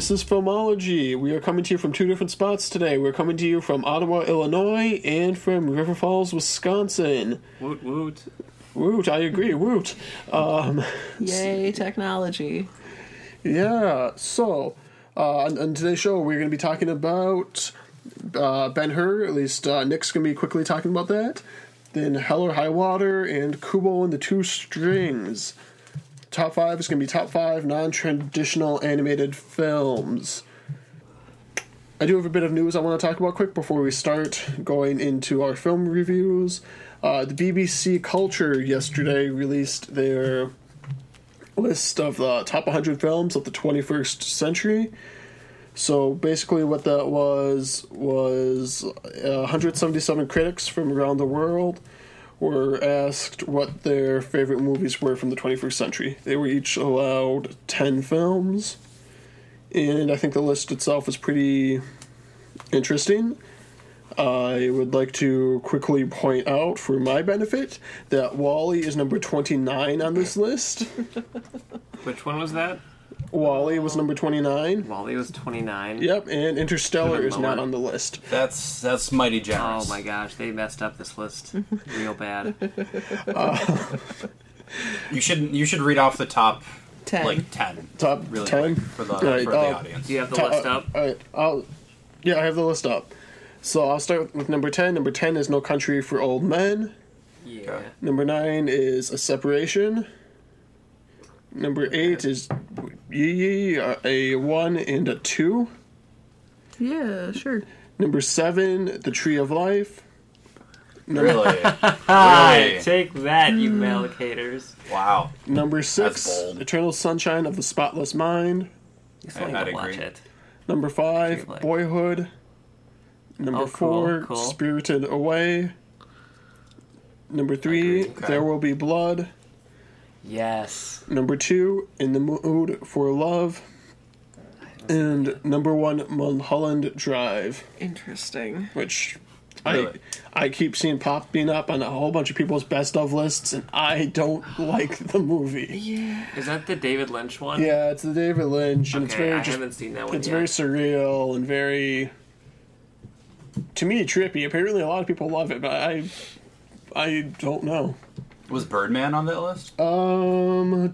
This is Filmology. We are coming to you from two different spots today. We're coming to you from Ottawa, Illinois, and from River Falls, Wisconsin. Woot woot. Woot, I agree, woot. Um, Yay, technology. yeah, so, uh, on, on today's show, we're going to be talking about uh, Ben Hur, at least uh, Nick's going to be quickly talking about that. Then Hell or High Water and Kubo and the Two Strings. Top five is going to be top five non traditional animated films. I do have a bit of news I want to talk about quick before we start going into our film reviews. Uh, the BBC Culture yesterday released their list of the top 100 films of the 21st century. So basically, what that was was uh, 177 critics from around the world were asked what their favorite movies were from the 21st century. They were each allowed 10 films, and I think the list itself is pretty interesting. I would like to quickly point out, for my benefit, that WALL-E is number 29 on this list. Which one was that? WALL-E was number 29. WALL-E was 29. Yep, and Interstellar is not on the list. That's that's mighty generous. Oh my gosh, they messed up this list real bad. You should you should read off the top Ten. like ten. Top Really 10. quick for the Alright, for the uh, audience. Do you have the Ta- list up? uh, Alright, I'll. Yeah, I have the list up. So I'll start with number 10. Number 10 is No Country for Old Men. Yeah. Number 9 is A Separation. Number 8 is Yi Yi, uh, a 1 and a 2. Yeah, sure. Number 7, The Tree of Life. Really, Ah, really. take that, you allocators. Wow. Number 6. Eternal Sunshine of the Spotless Mind. You still I- need I'd to watch it. Number five, of Boyhood. Number Oh, cool, four, cool. Spirited Away. Number three, Agreed. Okay. There Will Be Blood. Yes. Number two, In the Mood for Love. And number one, Mulholland Drive, Interesting. which Really? I I keep seeing popping up on a whole bunch of people's best of lists, and I don't like the movie. Yeah. Is that the David Lynch one? Yeah, it's the David Lynch, and it's very I just haven't seen that one it's yet. very surreal and very to me trippy apparently a lot of people love it but i i don't know Was Birdman on that list? um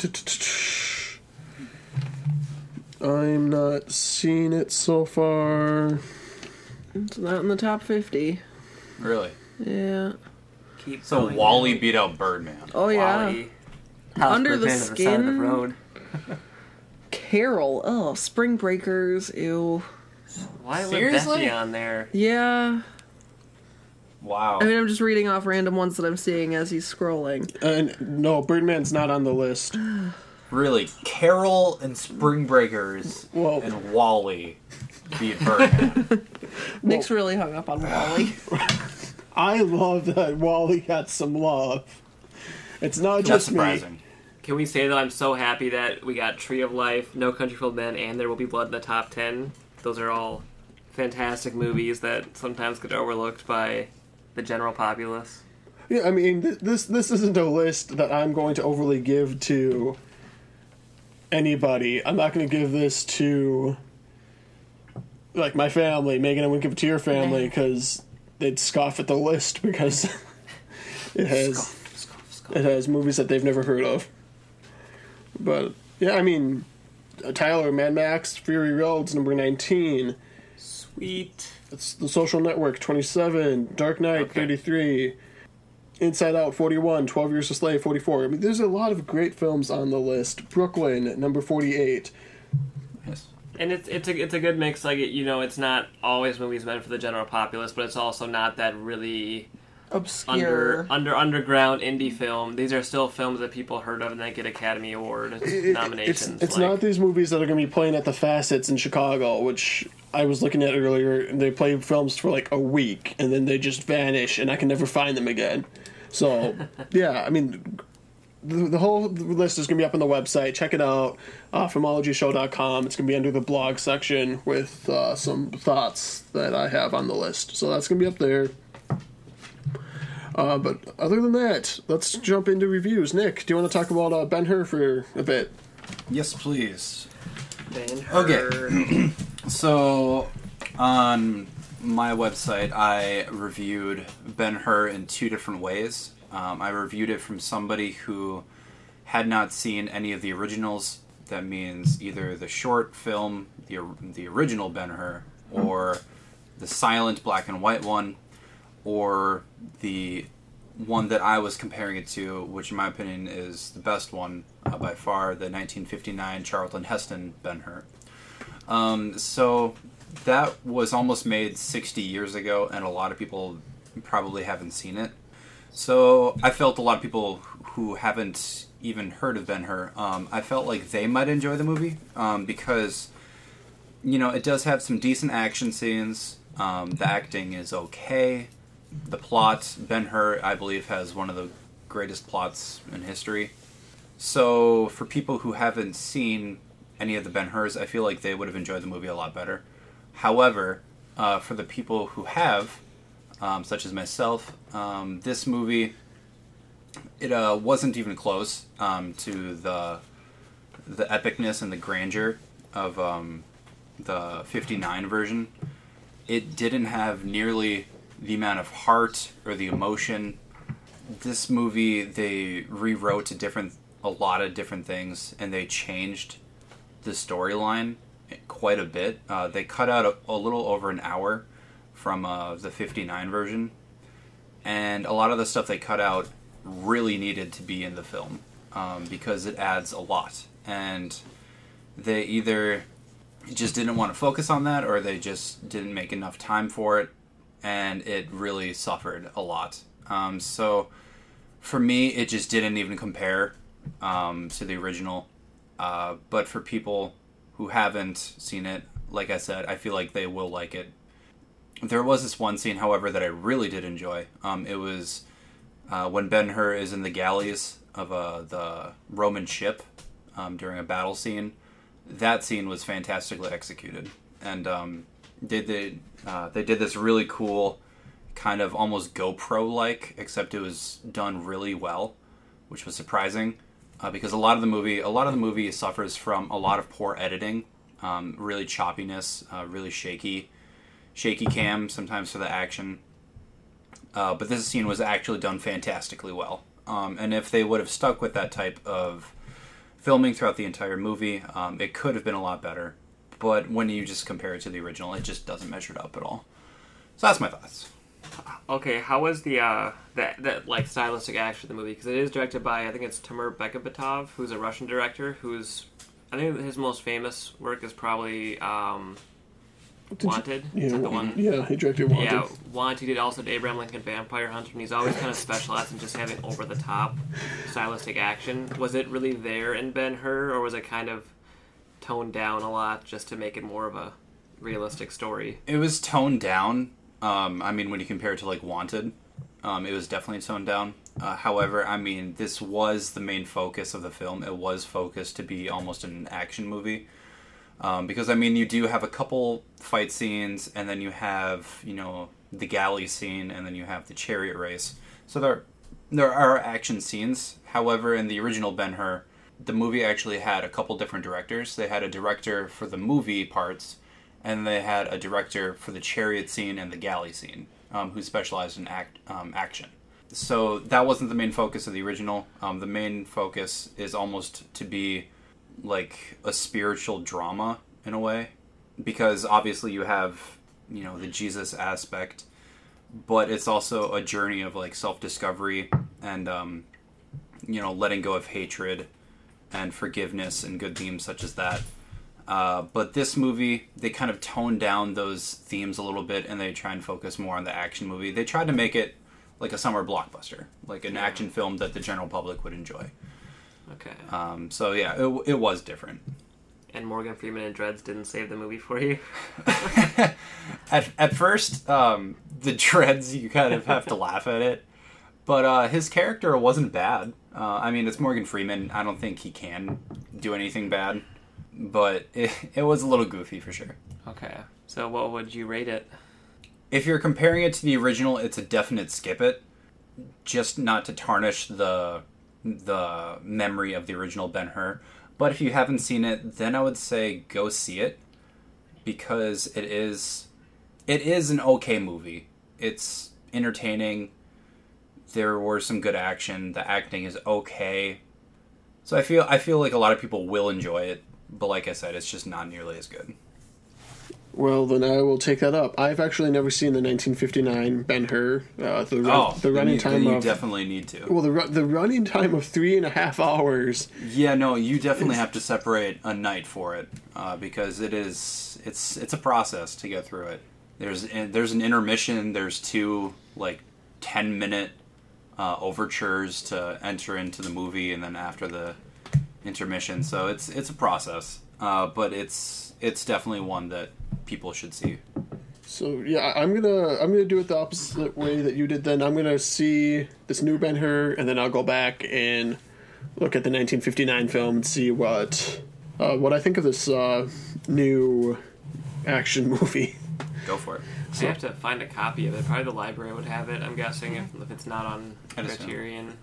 I'm not seeing it so far It's not in the top 50. Really? Yeah. Keep So going. WALL-E beat out Birdman. Oh, yeah. WALL-E. House Under the Birdman on the side of the Skin? road. Carol. Oh, Spring Breakers. Ew. Why was Seriously? Becky on there? Yeah. Wow. I mean, I'm just reading off random ones that I'm seeing as he's scrolling. and no birdman's not on the list really, Carol and Spring Breakers well and WALL-E beat Birdman. Nick's really hung up on WALL-E. i love that WALL-E got some love it's not That's just me. Can we say that I'm so happy that we got Tree of Life, No Country for Old Men, and There Will Be Blood in the top 10? Those are all fantastic movies that sometimes get overlooked by the general populace. Yeah, I mean, th- this this isn't a list that I'm going to overly give to anybody. I'm not going to give this to like my family. Megan, I wouldn't give it to your family because they'd scoff at the list because it has Scoff, scoff, scoff. it has movies that they've never heard of. But yeah, I mean, Tyler, Mad Max, Fury Road's number 19. Sweet. It's The Social Network, 27. Dark Knight, Okay. 33. Inside Out, 41. 12 Years a Slave, 44. I mean, there's a lot of great films on the list. Brooklyn, number 48. Yes. And it's it's a it's a good mix. Like you know, it's not always movies meant for the general populace, but it's also not that really Obscure. under under underground indie film. These are still films that people heard of and that get Academy Award It- nominations. it's like- not these movies that are going to be playing at the Facets in Chicago, which I was looking at earlier. They play films for like a week, and then they just vanish, and I can never find them again. So, yeah, I mean, the, the whole list is going to be up on the website. Check it out, uh, filmologyshow.com. It's going to be under the blog section with uh, some thoughts that I have on the list. So that's going to be up there. Uh, but other than that, let's jump into reviews. Nick, do you want to talk about uh, Ben Hur for a bit? Yes, please. Ben Hur. Okay. So, on my website, I reviewed Ben Hur in two different ways. Um, I reviewed it from somebody who had not seen any of the originals. That means either the short film, the, the original Ben Hur, or the silent black and white one, or the one that I was comparing it to, which in my opinion is the best one uh, by far, the 1959 Charlton Heston Ben Hur. Um, so that was almost made 60 years ago, and a lot of people probably haven't seen it. So I felt a lot of people who haven't even heard of Ben Hur, um, I felt like they might enjoy the movie um, because, you know, it does have some decent action scenes. Um, the acting is okay. The plot, Ben Hur, I believe, has one of the greatest plots in history. So for people who haven't seen any of the Ben Hurs, I feel like they would have enjoyed the movie a lot better. However, uh, for the people who have, um, such as myself, um, this movie it uh, wasn't even close um, to the the epicness and the grandeur of um, the '59 version. It didn't have nearly the amount of heart or the emotion. This movie they rewrote a different a lot of different things and they changed the storyline quite a bit. Uh, they cut out a, a little over an hour from uh, the 59 version, and a lot of the stuff they cut out really needed to be in the film um, because it adds a lot. And they either just didn't want to focus on that or they just didn't make enough time for it, and it really suffered a lot. Um, so for me, it just didn't even compare um, to the original. Uh, but for people who haven't seen it, like I said, I feel like they will like it. There was this one scene, however, that I really did enjoy. Um, it was uh, when Ben Hur is in the galleys of uh, the Roman ship um, during a battle scene. That scene was fantastically executed, and um, they uh, they did this really cool kind of almost GoPro like, except it was done really well, which was surprising uh, because a lot of the movie a lot of the movie suffers from a lot of poor editing, um, really choppiness, uh, really shaky, shaky cam sometimes for the action. Uh, but this scene was actually done fantastically well. Um, and if they would have stuck with that type of filming throughout the entire movie, um, it could have been a lot better. But when you just compare it to the original, it just doesn't measure up at all. So that's my thoughts. Okay, how was the uh, that that like stylistic action of the movie? Because it is directed by I think it's Timur Bekmambetov, who's a Russian director. Who's I think his most famous work is probably um, Did you- Wanted. yeah, the one? yeah, he directed Wanted. Yeah, Wanted. He did also the Abraham Lincoln Vampire Hunter, and he's always kind of specialized in just having over the top stylistic action. Was it really there in Ben Hur, or was it kind of toned down a lot just to make it more of a realistic story? It was toned down. Um, I mean, when you compare it to like Wanted, um, it was definitely toned down. Uh, however, I mean, this was the main focus of the film. It was focused to be almost an action movie. Um, because I mean, you do have a couple fight scenes, and then you have you know the galley scene, and then you have the chariot race. So there, there are action scenes. However, in the original Ben Hur, the movie actually had a couple different directors. They had a director for the movie parts, and they had a director for the chariot scene and the galley scene, um, who specialized in act um, action. So that wasn't the main focus of the original. Um, the main focus is almost to be like a spiritual drama in a way, because obviously you have you know the Jesus aspect, but it's also a journey of like self discovery and um, you know letting go of hatred and forgiveness and good themes such as that. Uh, but this movie, they kind of tone down those themes a little bit and they try and focus more on the action movie. They tried to make it like a summer blockbuster, like an action film that the general public would enjoy. Okay. Um, so yeah, it, it was different. and Morgan Freeman and Dreads didn't save the movie for you. at, at first, um, the dreads, you kind of have to laugh at it. But uh, his character wasn't bad. Uh, I mean, it's Morgan Freeman. I don't think he can do anything bad. But it, it was a little goofy for sure. Okay. So what would you rate it? If you're comparing it to the original, it's a definite skip it. Just not to tarnish the the memory of the original Ben Hur. But if you haven't seen it, then I would say go see it because it is it is an okay movie. It's entertaining. There were some good action. The acting is okay. So I feel I feel like a lot of people will enjoy it, but like I said, it's just not nearly as good. Well, then I will take that up. I've actually never seen the 1959 Ben Hur. Uh, the run, Oh, the running you, time you of definitely need to. well, the the running time of three and a half hours. Yeah, no, you definitely have to separate a night for it uh, because it is it's it's a process to get through it. There's there's an intermission. There's two like ten minute uh, overtures to enter into the movie, and then after the intermission. So it's it's a process, uh, but it's it's definitely one that people should see. So yeah, I'm gonna I'm gonna do it the opposite way that you did. Then I'm gonna see this new Ben Hur, and then I'll go back and look at the 1959 film and see what uh, what I think of this uh, new action movie. Go for it. I have to find a copy of it. Probably the library would have it. I'm guessing if, if it's not on Criterion,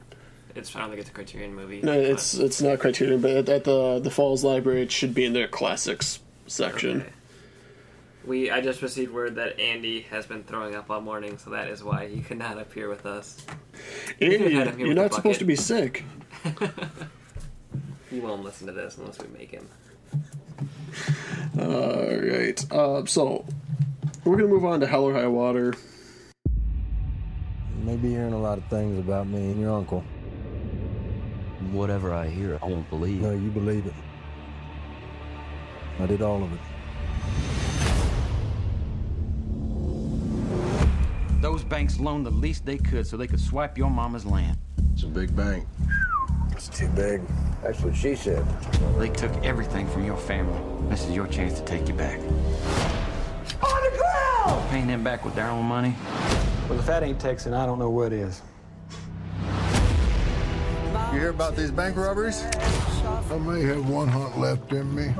it's I don't think it's a Criterion movie. No, it's it's not Criterion, but at, at the the Falls Library, it should be in their classics section. Okay. We I just received word that Andy has been throwing up all morning, so that is why he could not appear with us. Andy, you're not supposed to be sick. He won't listen to this unless we make him. All right. Uh, so we're gonna move on to Hell or High Water. You may be hearing a lot of things about me and your uncle. Whatever I hear, I won't believe. No, you believe it. I did all of it. Those banks loaned the least they could so they could swipe your mama's land. It's a big bank. It's too big. That's what she said. They took everything from your family. This is your chance to take you back. On the ground! Paying them back with their own money. Well, if that ain't Texan, I don't know what is. You hear about these bank robberies? I may have one hunt left in me.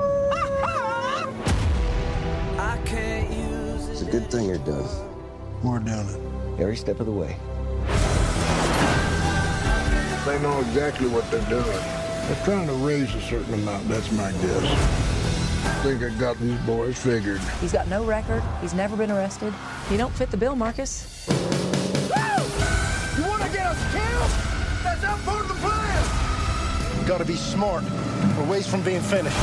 It's a good thing you're done. We're doing it. Every step of the way. They know exactly what they're doing. They're trying to raise a certain amount, that's my guess. I think I got these boys figured. He's got no record. He's never been arrested. He don't fit the bill, Marcus. You want to get us killed? That's not part of the plan! Gotta be smart. We're ways from being finished.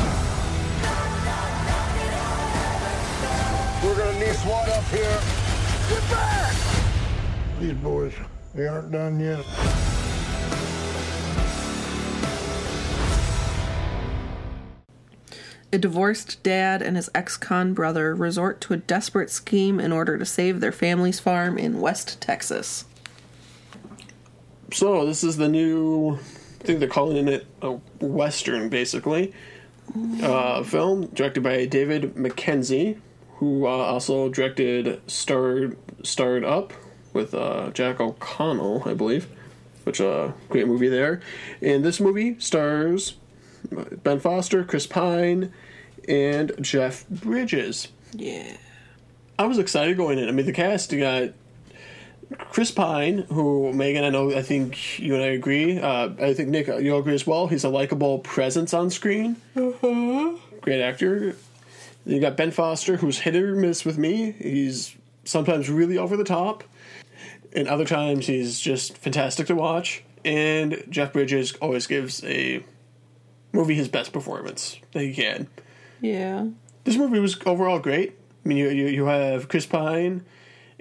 We're gonna need SWAT up here. Get back! These boys, they aren't done yet. A divorced dad and his ex con brother resort to a desperate scheme in order to save their family's farm in West Texas. So this is the new. I think they're calling it a western, basically. Uh, film directed by David Mackenzie, who uh, also directed starred starred up with uh, Jack O'Connell, I believe, which uh, great movie there. And this movie stars Ben Foster, Chris Pine, and Jeff Bridges. Yeah. I was excited going in. I mean, the cast you got Chris Pine, who Megan, I know, I think you and I agree. Uh, I think Nick, you'll agree as well. He's a likable presence on screen. Huh. Great actor. Then you got Ben Foster, who's hit or miss with me. He's sometimes really over the top, and other times he's just fantastic to watch. And Jeff Bridges always gives a movie his best performance that he can Yeah. this movie was overall great. I mean, you you, you have Chris Pine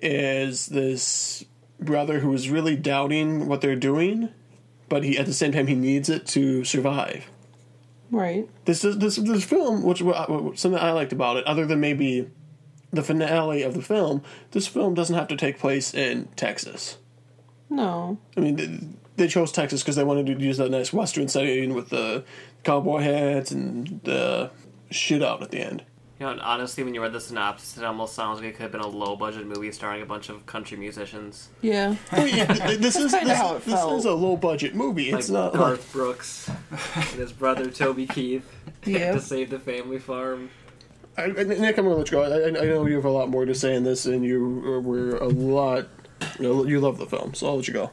as this brother who is really doubting what they're doing, but he at the same time he needs it to survive. Right. This is this this film, which something I liked about it, other than maybe the finale of the film, this film doesn't have to take place in Texas. No. I mean, they, they chose Texas because they wanted to use that nice western setting with the cowboy hats and the shit out at the end. You know, honestly, when you read the synopsis, it almost sounds like it could have been a low budget movie starring a bunch of country musicians. Yeah. Well, yeah, th- th- this is kinda this, how it this felt. is a low budget movie. Like It's not Garth like, Brooks and his brother Toby Keith Yeah. to save the family farm. I, I- Nick. I'm gonna let you go. I, I I know you have a lot more to say in this, and you were a lot. You, know, you love the film, so I'll let you go.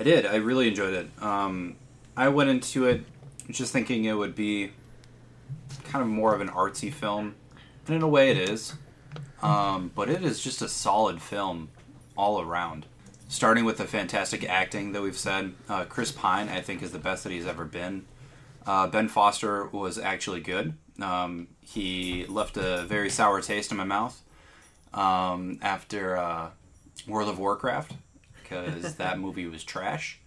I did. I really enjoyed it. Um, I went into it just thinking it would be kind of more of an artsy film, and in a way it is. Um, but it is just a solid film all around. Starting with the fantastic acting that we've said, uh, Chris Pine I think is the best that he's ever been. Uh, ben Foster was actually good. Um, he left a very sour taste in my mouth um, after uh, World of Warcraft because that movie was trash.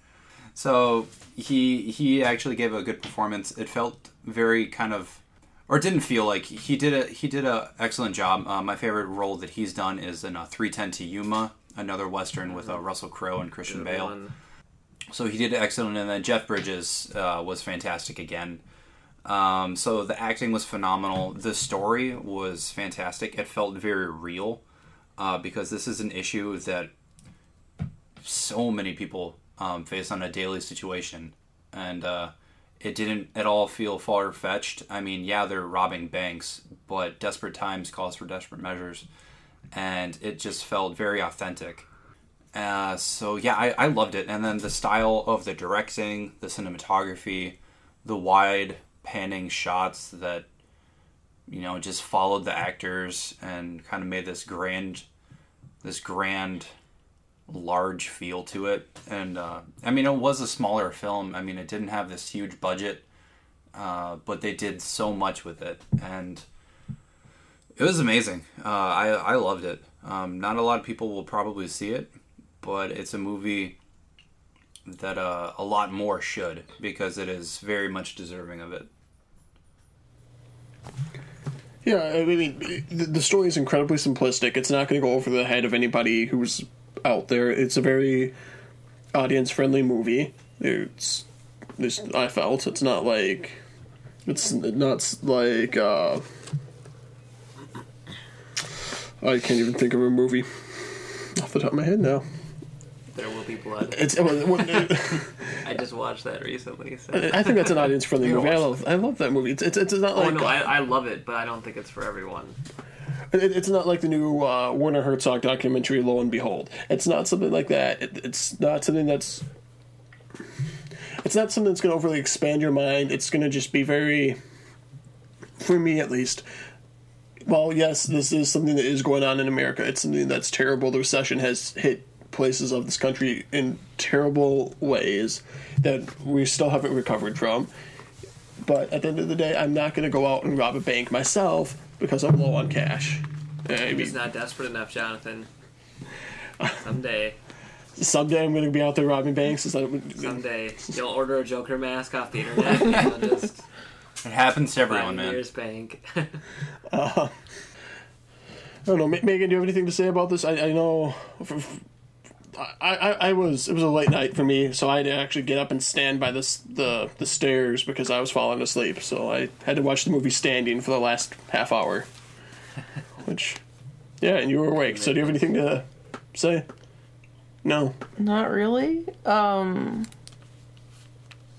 So he he actually gave a good performance. It felt very kind of, or didn't feel like he did a he did a excellent job. Uh, my favorite role that he's done is in a Three Ten to Yuma, another western with uh, Russell Crowe and Christian Bale. one. So he did excellent, and then Jeff Bridges uh, was fantastic again. Um, so the acting was phenomenal. The story was fantastic. It felt very real uh, because this is an issue that so many people um, face on a daily situation, and uh, it didn't at all feel far fetched. I mean, yeah, they're robbing banks, but desperate times calls for desperate measures, and it just felt very authentic. Uh, so yeah, I, I loved it, and then the style of the directing, the cinematography, the wide panning shots that you know just followed the actors and kind of made this grand, this grand, large feel to it. And uh, I mean, it was a smaller film. I mean, it didn't have this huge budget, uh, but they did so much with it, and it was amazing. Uh, I I loved it. Um, not a lot of people will probably see it, but it's a movie that uh, a lot more should because it is very much deserving of it. Yeah, I mean, the, the story is incredibly simplistic. It's not going to go over the head of anybody who's out there. It's a very audience friendly movie. It's, it's I felt it's not like it's not like uh, I can't even think of a movie off the top of my head now. There will be blood. It's I just watched that recently. So. I think that's an audience friendly movie. I love I love that movie. It's it's, it's not Oh like no, uh, I, I love it, but I don't think it's for everyone. It, it's not like the new uh, Werner Herzog documentary, Lo and Behold. It's not something like that. It, it's not something that's. It's not something that's going to overly expand your mind. It's going to just be very, for me at least. Well, yes, this is something that is going on in America. It's something that's terrible. The recession has hit places of this country in terrible ways that we still haven't recovered from. But at the end of the day, I'm not going to go out and rob a bank myself because I'm low on cash. I You're mean, just not desperate enough, Jonathan. Someday, someday I'm going to be out there robbing banks. Is that, someday you'll order a Joker mask off the internet and you'll just It happens to everyone, find man. Year's bank. uh, I don't know, Megan. Do you have anything to say about this? I, I know. f- f- I, I, I was it was a late night for me, so I had to actually get up and stand by this the the stairs because I was falling asleep. So I had to watch the movie standing for the last half hour. Which, yeah, and you were awake. So do you have anything to say? No. Not really. Um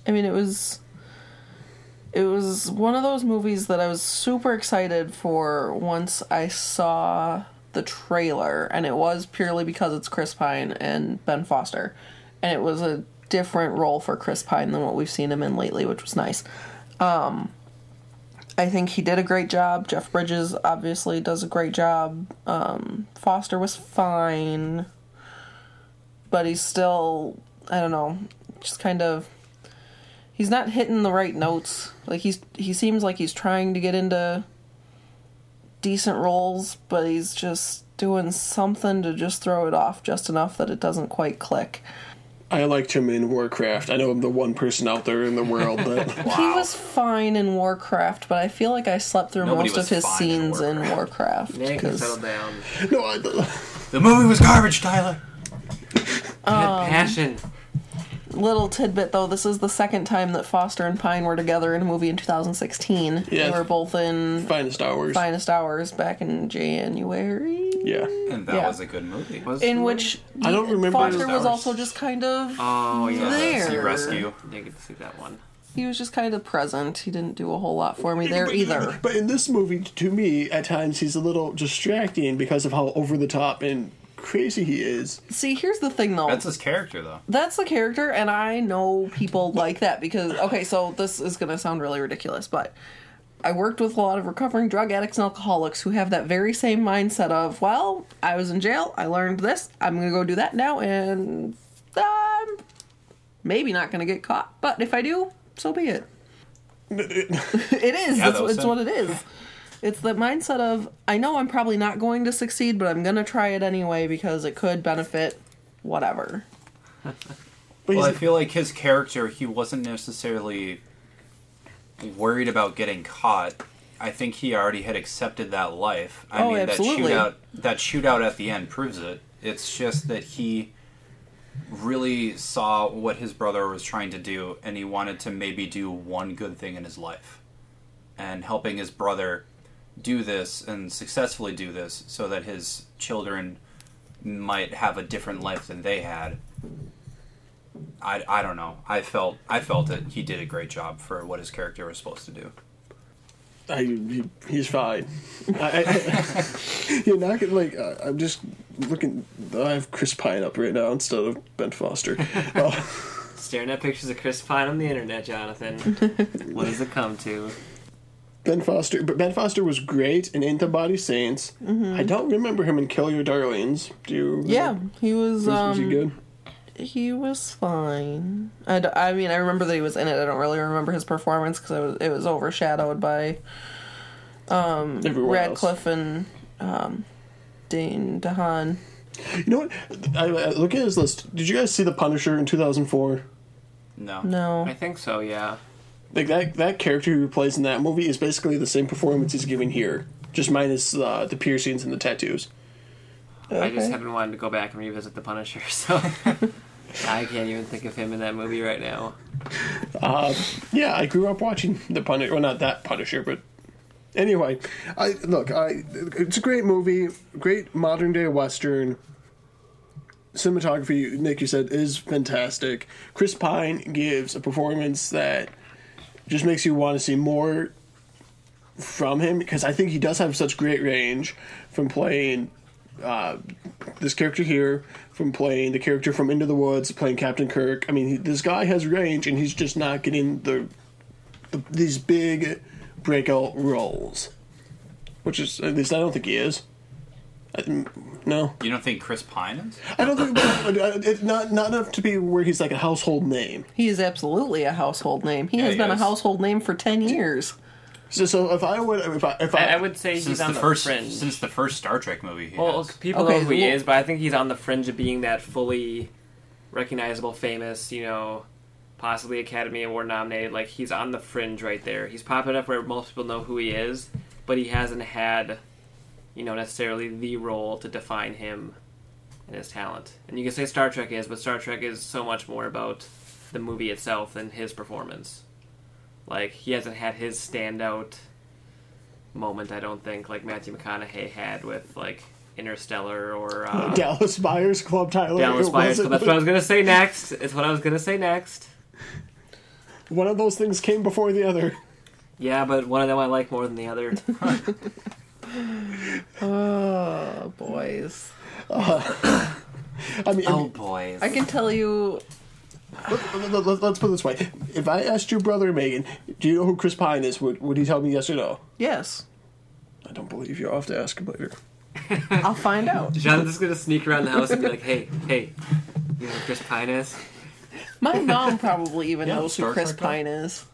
I mean it was it was one of those movies that I was super excited for once I saw the trailer and it was purely because it's Chris Pine and Ben Foster. And it was a different role for Chris Pine than what we've seen him in lately, which was nice. Um I think he did a great job. Jeff Bridges obviously does a great job. Um, Foster was fine but he's still I don't know, just kind of he's not hitting the right notes. Like he's he seems like he's trying to get into decent roles, but he's just doing something to just throw it off just enough that it doesn't quite click. I liked him in Warcraft. I know I'm the one person out there in the world that He was fine in Warcraft, but I feel like I slept through Nobody most of his fine in scenes in Warcraft. Nick, 'cause- settle down. no, I, The movie was garbage, Tyler. Um, Passion. Little tidbit though, this is the second time that Foster and Pine were together in a movie in 2016. Yeah. They were both in finest hours. Finest Hours back in January. Yeah. And that Yeah. was a good movie. In which I don't remember Foster was Hours. also just kind of Oh yeah, there. Sea Rescue. Didn't get to see that one. He was just kind of present. He didn't do a whole lot for me there either. But in this movie, to me, at times he's a little distracting because of how over the top and crazy he is. See, here's the thing though. That's his character, though. That's the character, and I know people like that because okay, so this is gonna sound really ridiculous, but I worked with a lot of recovering drug addicts and alcoholics who have that very same mindset of, well, I was in jail, I learned this, I'm gonna go do that now, and I'm maybe not gonna get caught, but if I do, so be it. it is. Yeah, That's it's what it is. It's the mindset of I know I'm probably not going to succeed, but I'm gonna try it anyway because it could benefit whatever. But Well, I feel like his character, he wasn't necessarily worried about getting caught. I think he already had accepted that life. I Oh, mean, absolutely. that shootout, that shootout at the end proves it. It's just that he really saw what his brother was trying to do, and he wanted to maybe do one good thing in his life, and helping his brother do this and successfully do this, so that his children might have a different life than they had. I, I don't know. I felt I felt it. He did a great job for what his character was supposed to do. I, he, he's fine. I, I, you're not gonna like. Uh, I'm just looking. I have Chris Pine up right now instead of Ben Foster. Uh, Staring at pictures of Chris Pine on the internet, Jonathan. what does it come to? Ben Foster, but Ben Foster was great in Into Body Saints. I don't remember him in Kill Your Darlings. Do you? Yeah, he was. Was, Um, was he good? He was fine. I, d- I mean, I remember that he was in it. I don't really remember his performance because it was, it was overshadowed by Everyone else. Radcliffe and um, Dane DeHaan. You know what? I, I look at his list. Did you guys see The Punisher in 2004? No. No. I think so, yeah. Like that that character who plays in that movie is basically the same performance he's giving here, just minus uh, the piercings and the tattoos. I just Okay. haven't wanted to go back and revisit The Punisher, so I can't even think of him in that movie right now. Yeah, I grew up watching the Punisher. Well, not that Punisher, but anyway, I look. I it's a great movie, great modern day western. Cinematography, Nick, you said, is fantastic. Chris Pine gives a performance that just makes you want to see more from him because I think he does have such great range from playing uh, this character here, from playing the character from Into the Woods, playing Captain Kirk. I mean, he, this guy has range, and he's just not getting the, the these big breakout roles, which is at least I don't think he is. I, no, You don't think Chris Pine is? I don't think uh, it's not not enough to be where he's like a household name. He is absolutely a household name. He Yeah, has he been a household name for 10 years. So, so if I would, if I, if I, I, I would say Since he's on the the, first fringe. since the first Star Trek movie. He well, has. people Okay, know who he well- is, but I think he's on the fringe of being that fully recognizable, famous, you know, possibly Academy Award nominated. Like he's on the fringe right there. He's popping up where most people know who he is, but he hasn't had, you know, necessarily the role to define him and his talent. And you can say Star Trek is, but Star Trek is so much more about the movie itself than his performance. Like he hasn't had his standout moment, I don't think, like Matthew McConaughey had with like Interstellar or uh, Dallas Buyers Club Tyler. Dallas Buyers. wasn't- That's what I was gonna say next. It's what I was gonna say next. One of those things came before the other. Yeah, but one of them I like more than the other. Oh, boys. Uh, I mean, oh boys. I can tell you. let, let, let, us put it this way: if I asked your brother Megan, do you know who Chris Pine is? Would would he tell me yes or no? Yes. I don't believe you. I'll have to ask him later. I'll find out. Jonathan's gonna sneak around the house and be like, "Hey, hey, you know who Chris Pine is?" My mom probably even Yeah, knows who Chris Trek guy. Pine is.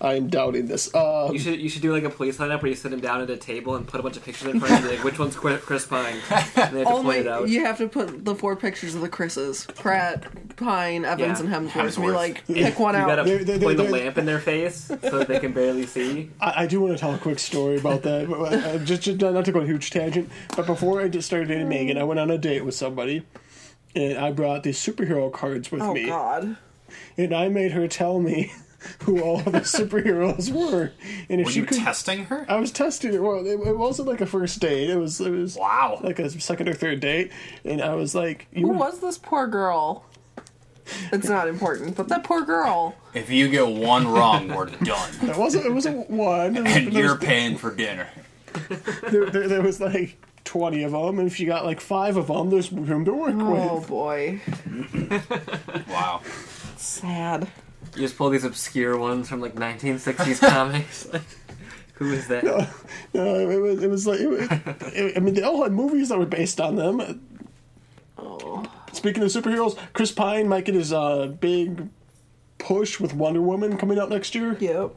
I'm doubting this. Uh, You should you should do like a police lineup where you sit him down at a table and put a bunch of pictures in front of you, like which one's Chris Pine, and they have to point it out. you have to put the four pictures of the Chris's: Pratt, Pine, Evans, Yeah. and Hemsworth. And be like, pick one You out. gotta They're- they're- point a they're- lamp in their face so that they can barely see. I, I do want to tell a quick story about that. but, uh, just, just not to go on a huge tangent, but before I just started dating Megan, I went on a date with somebody, and I brought these superhero cards with Oh me, God! and I made her tell me who all of the superheroes were, and if Were she you could. testing her? I was testing her. Well, it, it wasn't like a first date. It was it was Wow. like a second or third date, and I was like, "You Who was this poor girl? It's not important, but that poor girl. If you get one wrong, we're done. It wasn't. It wasn't one. It was- And you're was- paying for dinner. there, there, there was like twenty of them, and if you got like five of them, there's room to work Oh with. Oh boy, Wow. sad. You just pull these obscure ones from like 1960s comics. Like, who is that? No, it was it was like it, was- it- I mean they all had movies that were based on them. Oh, Speaking of superheroes, Chris Pine might get his uh, big push with Wonder Woman coming out next year. yep.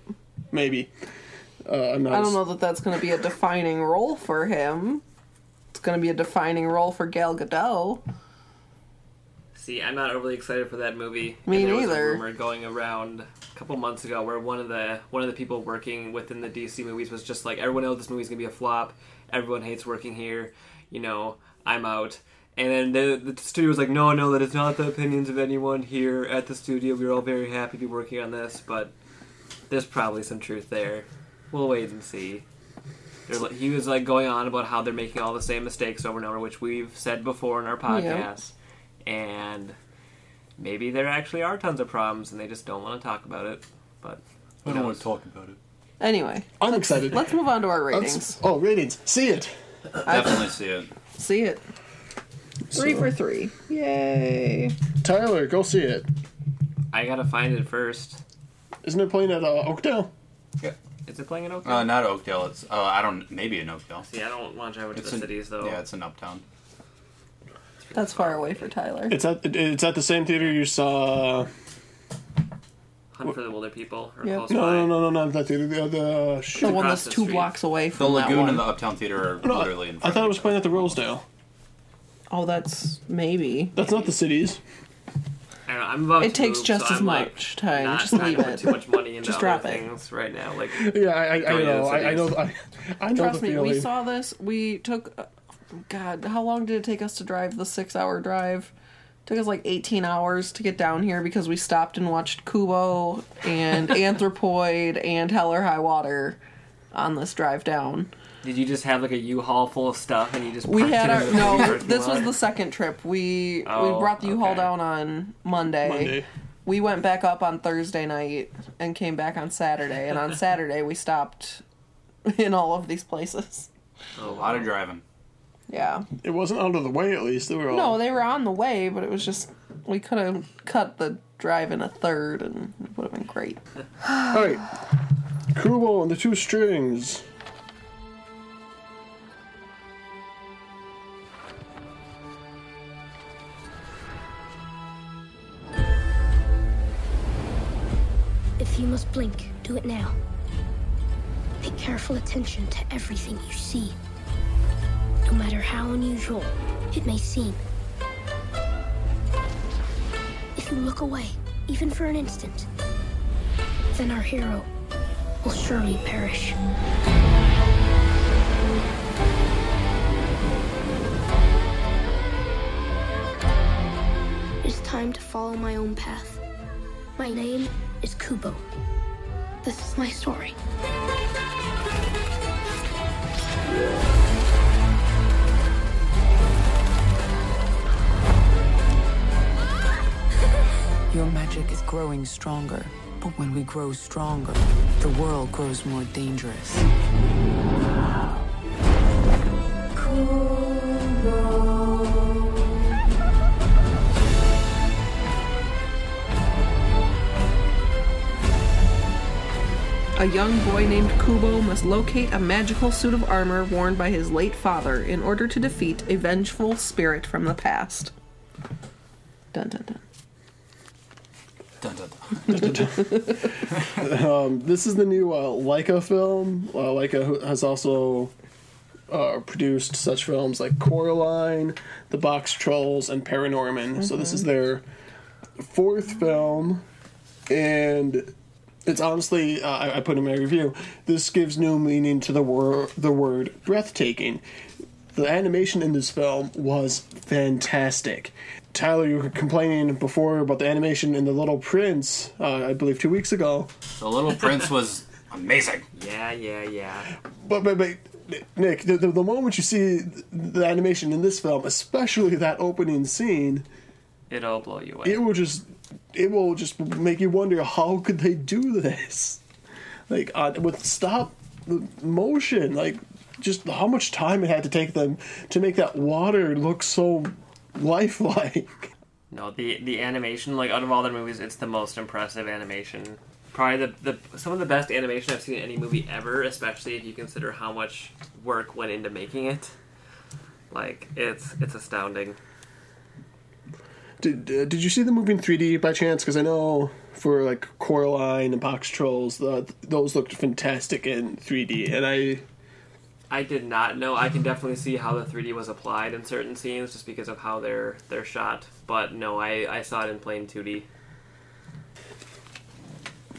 Maybe. Uh, I'm not I don't as- know that that's going to be a defining role for him. It's going to be a defining role for Gal Gadot. See, I'm not overly excited for that movie. Me And there was a rumor going around a couple months ago where one of the one of the people working within the DC movies was just like, everyone knows this movie's gonna be a flop. Everyone hates working here. You know, I'm out. And then the, the studio was like, no, no, that is not the opinions of anyone here at the studio. We're all very happy to be working on this, but there's probably some truth there. We'll wait and see. There's, he was like going on about how they're making all the same mistakes over and over, which we've said before in our podcast. And maybe there actually are tons of problems, and they just don't want to talk about it. But who I don't want to talk about it. Anyway, I'm excited. let's move on to our Let's- ratings. oh, ratings. See it. Definitely see it. See it. Three So- for three. Yay. Tyler, go see it. I gotta find it first. Isn't it playing at uh, Oakdale? Yeah. Is it playing in Oakdale? Uh, not Oakdale. It's uh, I don't maybe in Oakdale. See, I don't want to drive to the in- cities though. Yeah, it's in Uptown. That's far away for Tyler. It's at it's at the same theater you saw. Hunt for the Wilderpeople or Yep. close No, by. no, no, no, not that theater. The, the uh, the shoot. one across that's the two street. blocks away The from that lagoon one. and the Uptown Theater are No, literally in I front thought it was playing at the Rosedale. Oh, that's maybe. That's not the cities. I don't know, I'm about It to takes move, just so as I'm, like, much time. Not Just trying leave to put it. too much money into Just other drop it. things right now. Like, Yeah, I, I, I know. I, I know. I, I know Trust the me, feeling. we saw this. We took. God, how long did it take us to drive the six hour drive? took us like 18 hours to get down here because we stopped and watched Kubo and Anthropoid and Hell or High Water on this drive down. did you just have like a U-Haul full of stuff and you just We had it our in the no. This was the second trip. We Oh, we brought the U-Haul okay. down on Monday. Monday. We went back up on Thursday night and came back on Saturday. And on Saturday we stopped in all of these places. A lot of driving. Yeah. It wasn't out of the way, at least. They were all. No, they were on the way, but it was just we could have cut the drive in a third, and it would have been great. All right. Kubo and the two strings. If you must blink, do it now. Pay careful attention to everything you see. No matter how unusual it may seem. If you look away, even for an instant, then our hero will surely perish. It is time to follow my own path. My name is Kubo. This is my story. Your magic is growing stronger. But when we grow stronger, the world grows more dangerous. A young boy named Kubo must locate a magical suit of armor worn by his late father in order to defeat a vengeful spirit from the past. Dun dun dun. Dun, dun, dun. um, this is the new uh, Laika film. Uh, Laika has also uh, produced such films like Coraline, The Boxtrolls, and Paranorman. So this is their fourth film, and it's honestly, uh, I, I put in my review, this gives new meaning to the word the word breathtaking. The animation in this film was fantastic. Tyler, you were complaining before about the animation in The Little Prince, uh, I believe two weeks ago. The Little Prince was amazing. Yeah, yeah, yeah. But, but, but Nick, the, the, the moment you see the animation in this film, especially that opening scene, It'll blow you away. it will just it will just make you wonder how could they do this, like uh, with stop motion, like just how much time it had to take them to make that water look so lifelike. No, the the animation, like out of all their movies, it's the most impressive animation. Probably the, the some of the best animation I've seen in any movie ever, especially if you consider how much work went into making it. Like it's it's astounding. Did uh, Did you see the movie in 3D by chance? Because I know for like Coraline and Boxtrolls, the, those looked fantastic in 3D, and I I did not know. I can definitely see how the 3D was applied in certain scenes just because of how they're they're shot. But no, I, I saw it in plain 2D.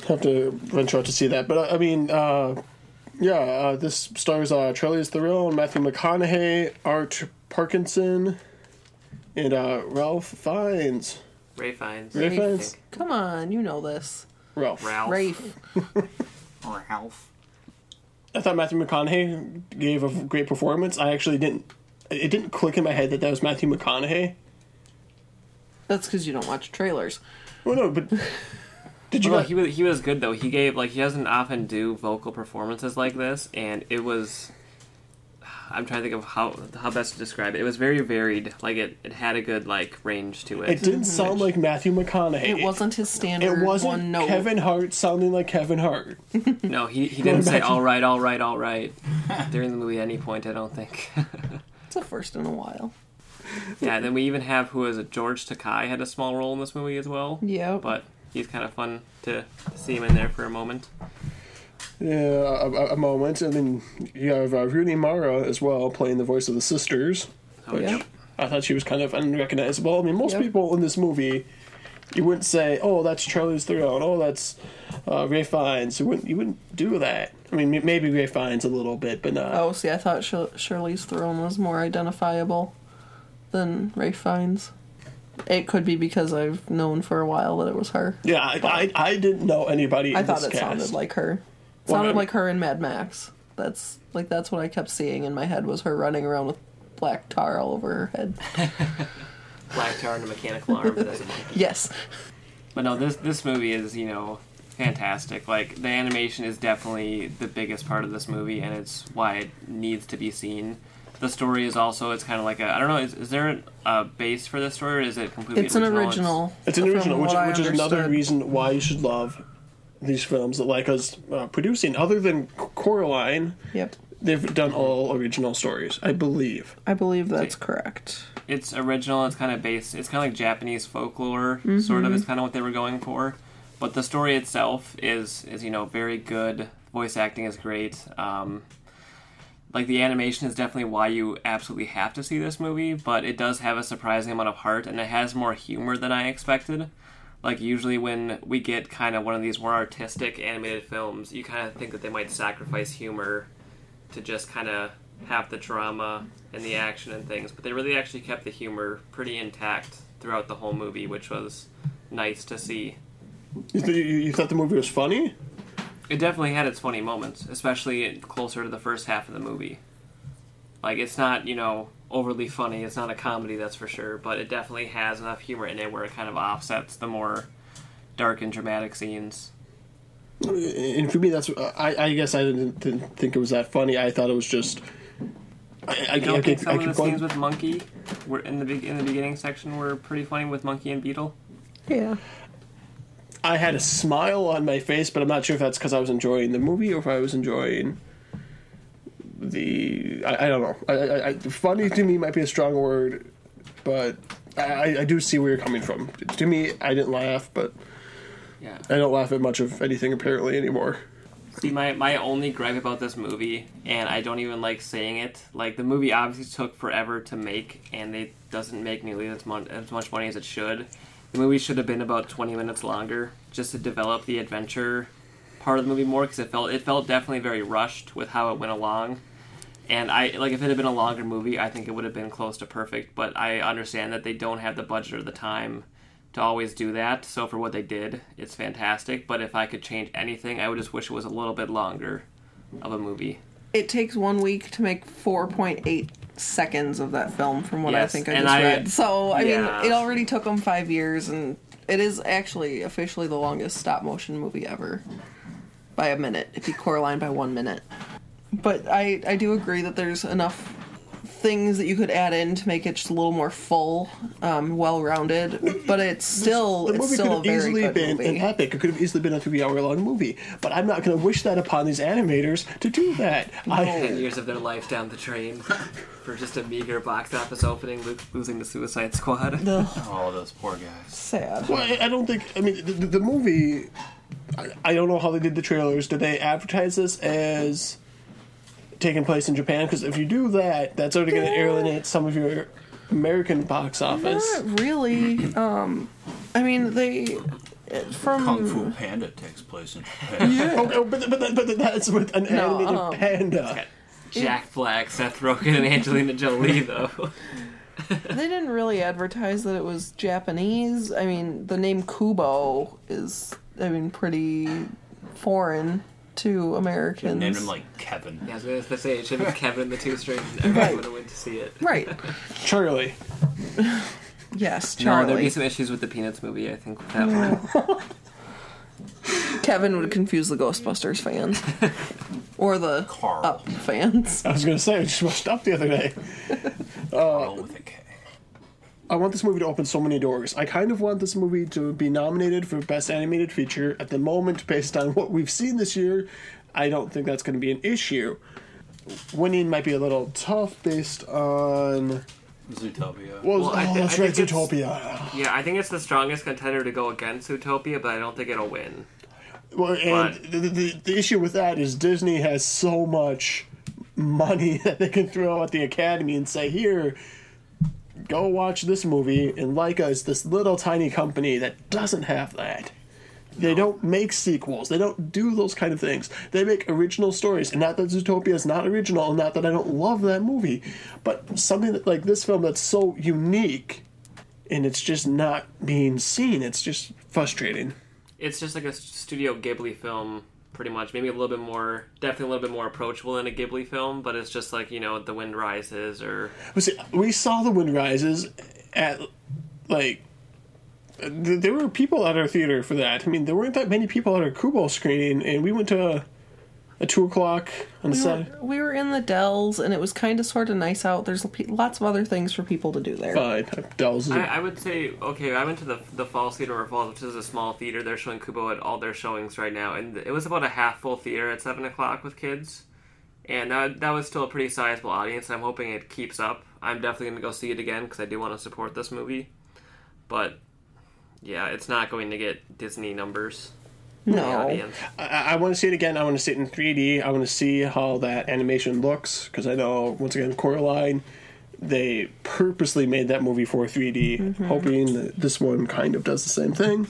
have to venture out to see that. But uh, I mean, uh, yeah, uh, this stars uh, Charlize Theron, Matthew McConaughey, Art Parkinson, and uh, Ralph Fiennes. Ray Fiennes. Ray Fiennes. Come on, you know this. Ralph. Ralph. Rafe. Ralph. I thought Matthew McConaughey gave a great performance. I actually didn't. It didn't click in my head that that was Matthew McConaughey. That's because you don't watch trailers. Well, no, but did you? Well, not- he was he was good though. He gave like he doesn't often do vocal performances like this, and it was. I'm trying to think of how how best to describe it. It was very varied. Like it, it had a good like range to it. It didn't sound like Matthew McConaughey. It wasn't his standard It wasn't one note. Kevin Hart sounding like Kevin Hart. No, he, he didn't say back to- all right, all right, all right during the movie at any point. I don't think. It's a first in a while. yeah, then we even have who is it? George Takei had a small role in this movie as well. Yeah. but he's kind of fun to, to see him in there for a moment. Yeah, a, a- moment, and then you have uh, Rooney Mara as well playing the voice of the sisters. Oh, which yeah. I thought she was kind of unrecognizable. I mean, most Yep. people in this movie, you wouldn't say, "Oh, that's Charlize Theron," "Oh, that's uh, Ray Fiennes." You wouldn't. You wouldn't do that. I mean, maybe Ray Fiennes a little bit, but not. Oh, see, I thought Charlize Theron was more identifiable than Ray Fiennes. It could be because I've known for a while that it was her. Yeah, I, I, I didn't know anybody. I thought it cast. sounded like her. Well, sounded I- like her in Mad Max. That's like that's what I kept seeing in my head was her running around with black tar all over her head. Black tar and a mechanical arm. But, that's a monkey. yes. but no, this this movie is you know fantastic. Like the animation is definitely the biggest part of this movie, and it's why it needs to be seen. The story is also it's kind of like a I don't know is, is there a base for this story or is it completely It's an original. It's an original, which, which is another reason why you should love these films that Laika's uh, producing. Other than Coraline, Yep. they've done all original stories, I believe. I believe that's correct. it's original. It's kind of based. It's kind of like Japanese folklore, sort of. Is kind of what they were going for. But the story itself is is you know very good. Voice acting is great. Um, like the animation is definitely why you absolutely have to see this movie. But it does have a surprising amount of heart, and it has more humor than I expected. Like usually when we get kind of one of these more artistic animated films, you kind of think that they might sacrifice humor to just kind of have the drama and the action and things, but they really actually kept the humor pretty intact throughout the whole movie, which was nice to see. You, th- you, thought the movie was funny? It definitely had its funny moments, especially closer to the first half of the movie. Like it's not, you know, overly funny. It's not a comedy, that's for sure, but it definitely has enough humor in it where it kind of offsets the more dark and dramatic scenes. And for me, that's I, I guess I didn't, didn't think it was that funny. I thought it was just. I, I, You don't I, think keep- some I of keep the going- scenes with Monkey were in the big in the beginning section were pretty funny with Monkey and Beetle? Yeah. I had a smile on my face, but I'm not sure if that's because I was enjoying the movie or if I was enjoying the. I, I don't know. I, I, I, funny to me might be a strong word, but I, I- I do see where you're coming from. To me, I didn't laugh, but Yeah. I don't laugh at much of anything apparently anymore. See, my, my only gripe about this movie, and I don't even like saying it, like the movie obviously took forever to make, and it doesn't make nearly as much as much money as it should. The movie should have been about twenty minutes longer, just to develop the adventure part of the movie more, because it felt it felt definitely very rushed with how it went along. And I like if it had been a longer movie, I think it would have been close to perfect. But I understand that they don't have the budget or the time to always do that. So for what they did, it's fantastic. But if I could change anything, I would just wish it was a little bit longer of a movie. It takes one week to make 4.8 seconds of that film, from what I think I just I- read. So, I yeah. mean, it already took them five years, and it is actually officially the longest stop motion movie ever. By a minute. If you Coraline by one minute. But I I do agree that there's enough things that you could add in to make it just a little more full, um, well rounded. But it's still the it's movie still could a have very easily been movie. an epic. It could have easily been a three-hour-long movie. But I'm not going to wish that upon these animators to do that. Ten I, years of their life down the drain for just a meager box office opening, lo- losing the Suicide Squad. No. Oh, those poor guys. Sad. well, I- I don't think. I mean, the, the the movie. I, I don't know how they did the trailers. Did they advertise this as taking place in Japan? Because if you do that, that's already going to alienate some of your American box office. Not really. Um, I mean they from Kung Fu Panda takes place in Japan. Yeah. Oh, oh, but, but, but that's with an No, animated um, panda. Jack Black, Seth Rogen, and Angelina Jolie, though. they didn't really advertise that it was Japanese. I mean, the name Kubo is, I mean, pretty foreign to Americans. Named him like Kevin. Yeah, I was going to say it should be Kevin the Two Strings, and everyone Right. would have went to see it. Right. Charlie. Yes, Charlie. No, there'd be some issues with the Peanuts movie, I think, with that one. Kevin would confuse the Ghostbusters fans. or the Up fans. I was going to say, I just watched up the other day. Uh, I want this movie to open so many doors. I kind of want this movie to be nominated for Best Animated Feature. At the moment, based on what we've seen this year, I don't think that's going to be an issue. Winning might be a little tough based on. Zootopia. Well, I oh, thi- that's I right, think Zootopia. Yeah, I think it's the strongest contender to go against Zootopia, but I don't think it'll win. Well, and the, the, the issue with that is Disney has so much money that they can throw at the Academy and say, here, go watch this movie. And Laika is this little tiny company that doesn't have that. They don't make sequels. They don't do those kind of things. They make original stories. And not that Zootopia is not original, and not that I don't love that movie, but something that, like this film that's so unique and it's just not being seen. It's just frustrating. It's just like a Studio Ghibli film, pretty much. Maybe a little bit more, definitely a little bit more approachable than a Ghibli film, but it's just like, you know, The Wind Rises or. We saw the wind rises at like th- there were people at our theater for that. I mean, there weren't that many people at our Kubo screening, and we went to a, a two o'clock on We Saturday. were, we were in the Dells, and it was kind of sort of nice out. There's lots of other things for people to do there. Fine, Dells. Is I, I would say, okay, I went to the the Falls Theater or Falls, which is a small theater. They're showing Kubo at all their showings right now, and it was about a half full theater at 7 o'clock with kids. And that, that was still a pretty sizable audience. I'm hoping it keeps up. I'm definitely going to go see it again because I do want to support this movie. But, yeah, it's not going to get Disney numbers. In the No. audience. I, I want to see it again. I want to see it in 3D. I want to see how that animation looks because I know once again Coraline, they purposely made that movie for 3D, Mhm. hoping that this one kind of does the same thing.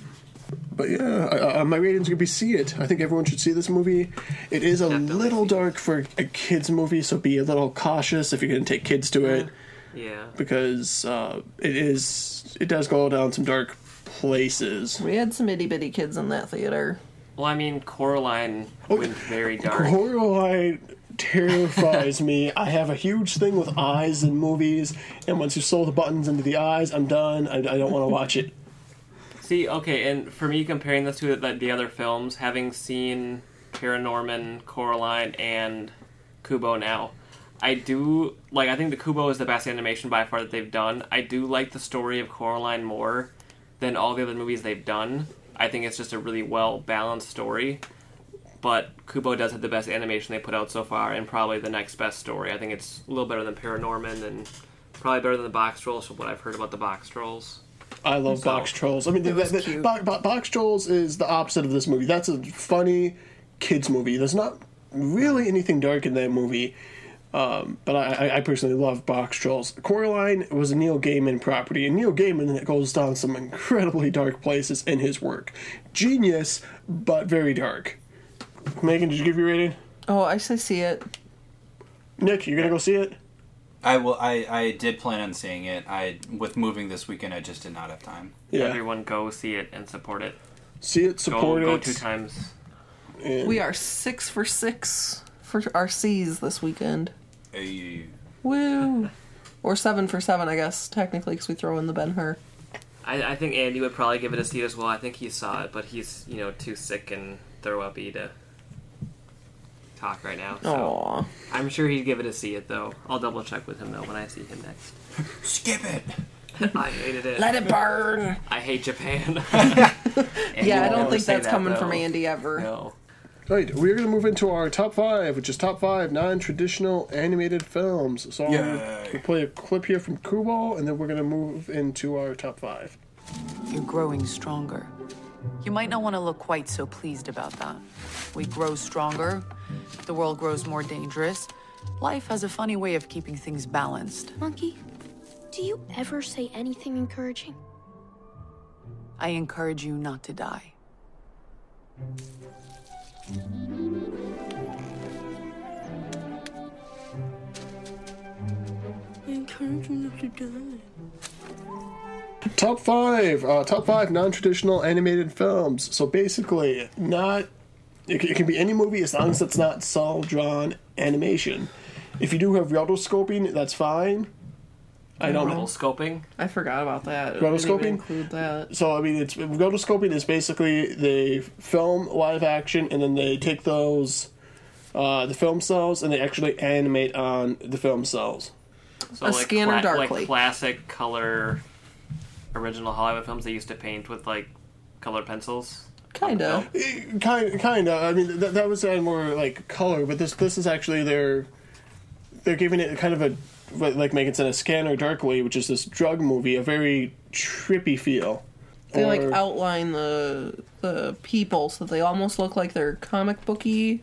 But yeah, I, I, my rating's gonna be see it. I think everyone should see this movie. It is a little dark for a kids movie, so be a little cautious if you're gonna take kids to it Yeah. because uh, it is it does go down some dark places. We had some itty bitty kids in that theater. Well, I mean, Coraline Oh, went very dark. Coraline terrifies me. I have a huge thing with eyes in movies, and once you sew the buttons into the eyes, I'm done. I, I don't want to watch it. See, okay, and for me, comparing this to the, the other films, having seen Paranorman, Coraline, and Kubo now, I do like. I think the Kubo is the best animation by far that they've done. I do like the story of Coraline more than all the other movies they've done. I think it's just a really well balanced story. But Kubo does have the best animation they put out so far, and probably the next best story. I think it's a little better than Paranorman, and probably better than the Boxtrolls. From what I've heard about the Boxtrolls. I love So- Boxtrolls. I mean, It was the, the- Bo- Bo- Boxtrolls is the opposite of this movie. That's a funny kids movie. There's not really anything dark in that movie. Um, but I, I- I personally love Boxtrolls. Coraline was a Neil Gaiman property, and Neil Gaiman goes down some incredibly dark places in his work. Genius, but very dark. Megan, did you give your rating? Oh, I say see it. Nick, you're gonna go see it? I will. I, I did plan on seeing it. I with moving this weekend, I just did not have time. Yeah. Everyone go see it and support it. See it, support go, it. Go two times. We are six for six for our C's this weekend. Hey. Woo! Or seven for seven, I guess, technically, because we throw in the Ben Hur. I, I think Andy would probably give it a seat as well. I think he saw it, but he's you know too sick and throw up to talk right now. So Aw. I'm sure he'd give it a see it though. I'll double check with him though when I see him next. Skip it. I hated it. Let it burn. I hate Japan. Yeah, I don't think that's that, coming from. Andy ever. No. Right, we're going to move into our top five, which is top five non-traditional animated films. So Yay. we'll play a clip here from Kubo, and then we're going to move into our top five. You're growing stronger. You might not want to look quite so pleased about that. We grow stronger, the world grows more dangerous. Life has a funny way of keeping things balanced. Monkey, do you ever say anything encouraging? I encourage you not to die. Top five, uh, top five non-traditional animated films. So basically, not it, it can be any movie as long as it's not cell drawn animation. If you do have rotoscoping, that's fine. I don't know. Scoping. I forgot about that. I didn't even Rotoscoping? include that. So I mean, it's rotoscoping is basically they film live action and then they take those uh, the film cells and they actually animate on the film cells. So A like scanner darkly. like classic color original Hollywood films they used to paint with like colored pencils. Kinda. Kind, kind of. I mean, that, that was uh, more like color, but this this is actually they're they're giving it kind of a what- like Megan said, a scanner darkly, which is this drug movie, a very trippy feel. They like outline the the people so they almost look like they're comic booky.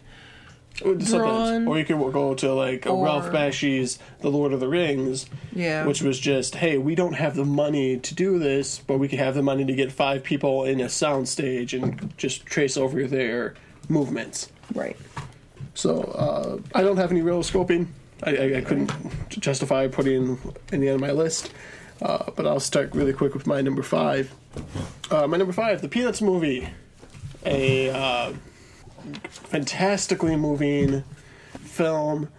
Drawn, Or you could go to like or- Ralph Bakshi's The Lord of the Rings, Yeah. which was just, hey, we don't have the money to do this, but we could have the money to get five people in a soundstage and just trace over their movements. Right. So uh, I don't have any rotoscoping. I, I, couldn't justify putting in any on my list, uh, but I'll start really quick with my number five. Uh, my number five, the Peanuts movie, a uh, fantastically moving film,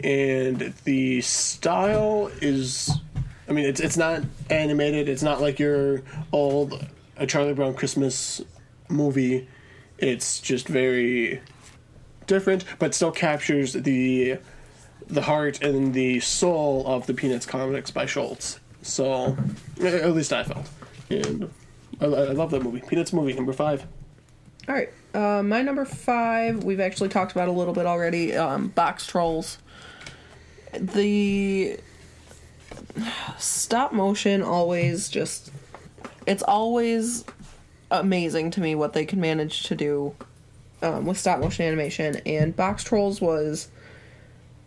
and the style is. I mean, it's it's not animated. It's not like your old a Charlie Brown Christmas movie. It's just very different, but still captures the the heart and the soul of the Peanuts comics by Schulz. So, at least I felt, and I, I love that movie. Peanuts movie number five. All right. Uh, my number five, we've actually talked about a little bit already. Um, Boxtrolls. The stop motion always just. It's always amazing to me what they can manage to do um, with stop motion animation. And Boxtrolls was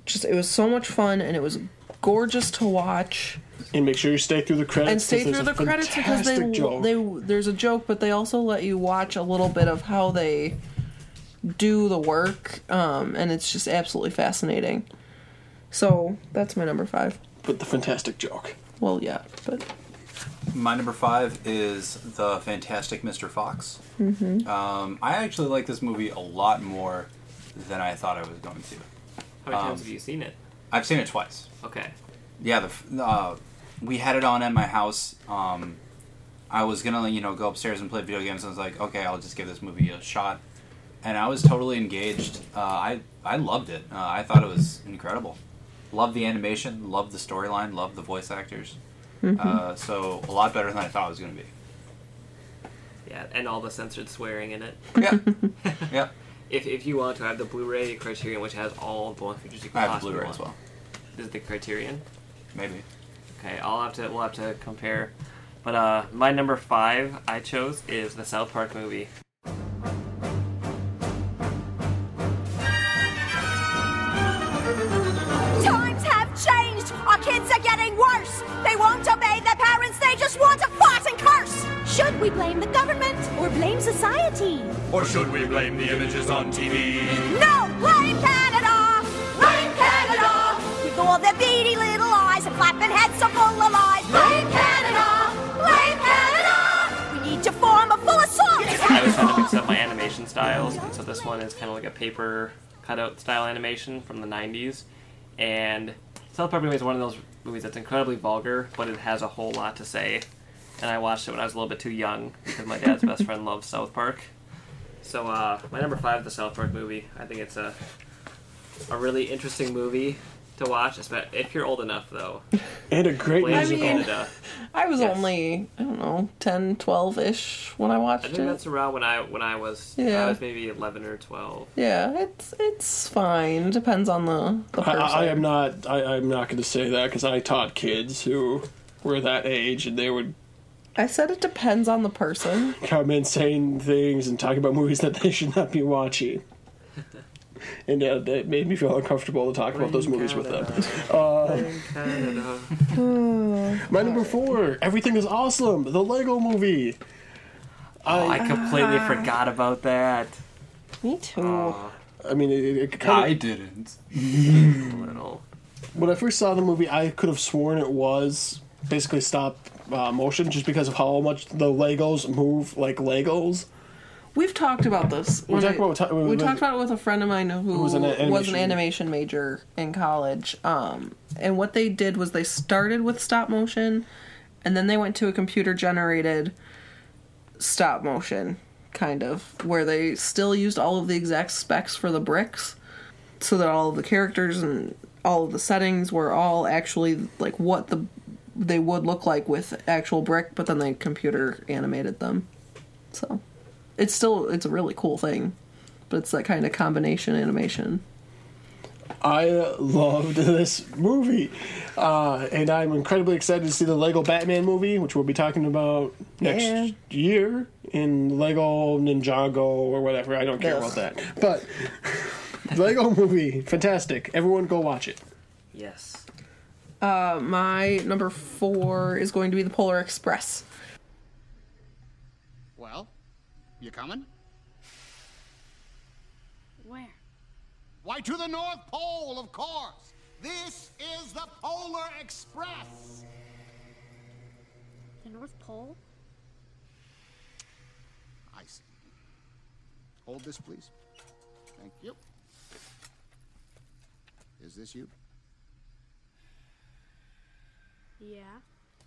just. It was so much fun and it was gorgeous to watch. And make sure you stay through the credits. and stay through the credits because they, joke. they there's a joke, but they also let you watch a little bit of how they do the work, um, and it's just absolutely fascinating. So that's my number five. But the fantastic joke. Well, yeah, but My number five is the Fantastic Mr. Fox. Mhm. Um, I actually like this movie a lot more than I thought I was going to. How many Um, times have you seen it? I've seen it twice. Okay. Yeah, the uh, we had it on at my house. Um, I was gonna, you know, go upstairs and play video games. And I was like, okay, I'll just give this movie a shot, and I was totally engaged. Uh, I I loved it. Uh, I thought it was incredible. Loved the animation. Loved the storyline. Loved the voice actors. Mhm. Uh, so a lot better than I thought it was gonna be. Yeah, and all the censored swearing in it. Yeah. yeah. If, if you want to, I have the Blu-ray Criterion, which has all the bonus features you can I have the Blu-ray as well. Is it the Criterion? Maybe. Okay, I'll have to. We'll have to compare. But uh, my number five I chose is the South Park movie. Should we blame the government or blame society? Or should we blame the images on TV? No, blame Canada. Blame Canada. With all their beady little eyes and flapping heads so full of lies. Blame Canada. Blame Canada. We need to form a full assault. I was trying to mix up my animation styles, and so this one is kind of like a paper cutout style animation from the '90s. And South Park movie is one of those movies that's incredibly vulgar, but it has a whole lot to say. And I watched it when I was a little bit too young because my dad's best friend loves South Park. So uh, my number five is the South Park movie. I think it's a a really interesting movie to watch, espe- if you're old enough, though. And a great Blade of musical. Canada. I was Yes. only, I don't know, 10, 12 ish when I watched it. I think it. that's around when I when I was Yeah. I was maybe eleven or twelve. Yeah, it's it's fine. It depends on the, the I. I am not. I, I'm not going to say that because I taught kids who were that age, and they would I said it depends on the person. come in saying things and talking about movies that they should not be watching. And uh, it made me feel uncomfortable to talk about those movies with them. Uh, my number four, Everything is Awesome, the Lego movie. Oh, I completely forgot about that. Me too. I mean, it, it kind I didn't. Little. when I first saw the movie, I could have sworn it was basically stop uh, motion just because of how much the Legos move like Legos. We've talked about this. We talked I- about- we with- talked about it with a friend of mine who, was an was animation- an animation major in college. Um, and what they did was they started with stop motion, and then they went to a computer generated stop motion kind of where they still used all of the exact specs for the bricks, so that all of the characters and all of the settings were all actually like what the they would look like with actual brick, but then they computer animated them. So it's still it's a really cool thing, but it's that kind of combination animation. I loved this movie, uh, and I'm incredibly excited to see the Lego Batman movie, which we'll be talking about next Yeah. year in Lego Ninjago or whatever. I don't care Ugh. about that, but Lego movie, fantastic! Everyone go watch it. Yes. Uh, my number four is going to be the Polar Express. Well, you coming? Where? Why, to the North Pole, of course. This is the Polar Express. The North Pole? I see. Hold this, please. Thank you. Is this you? Yeah.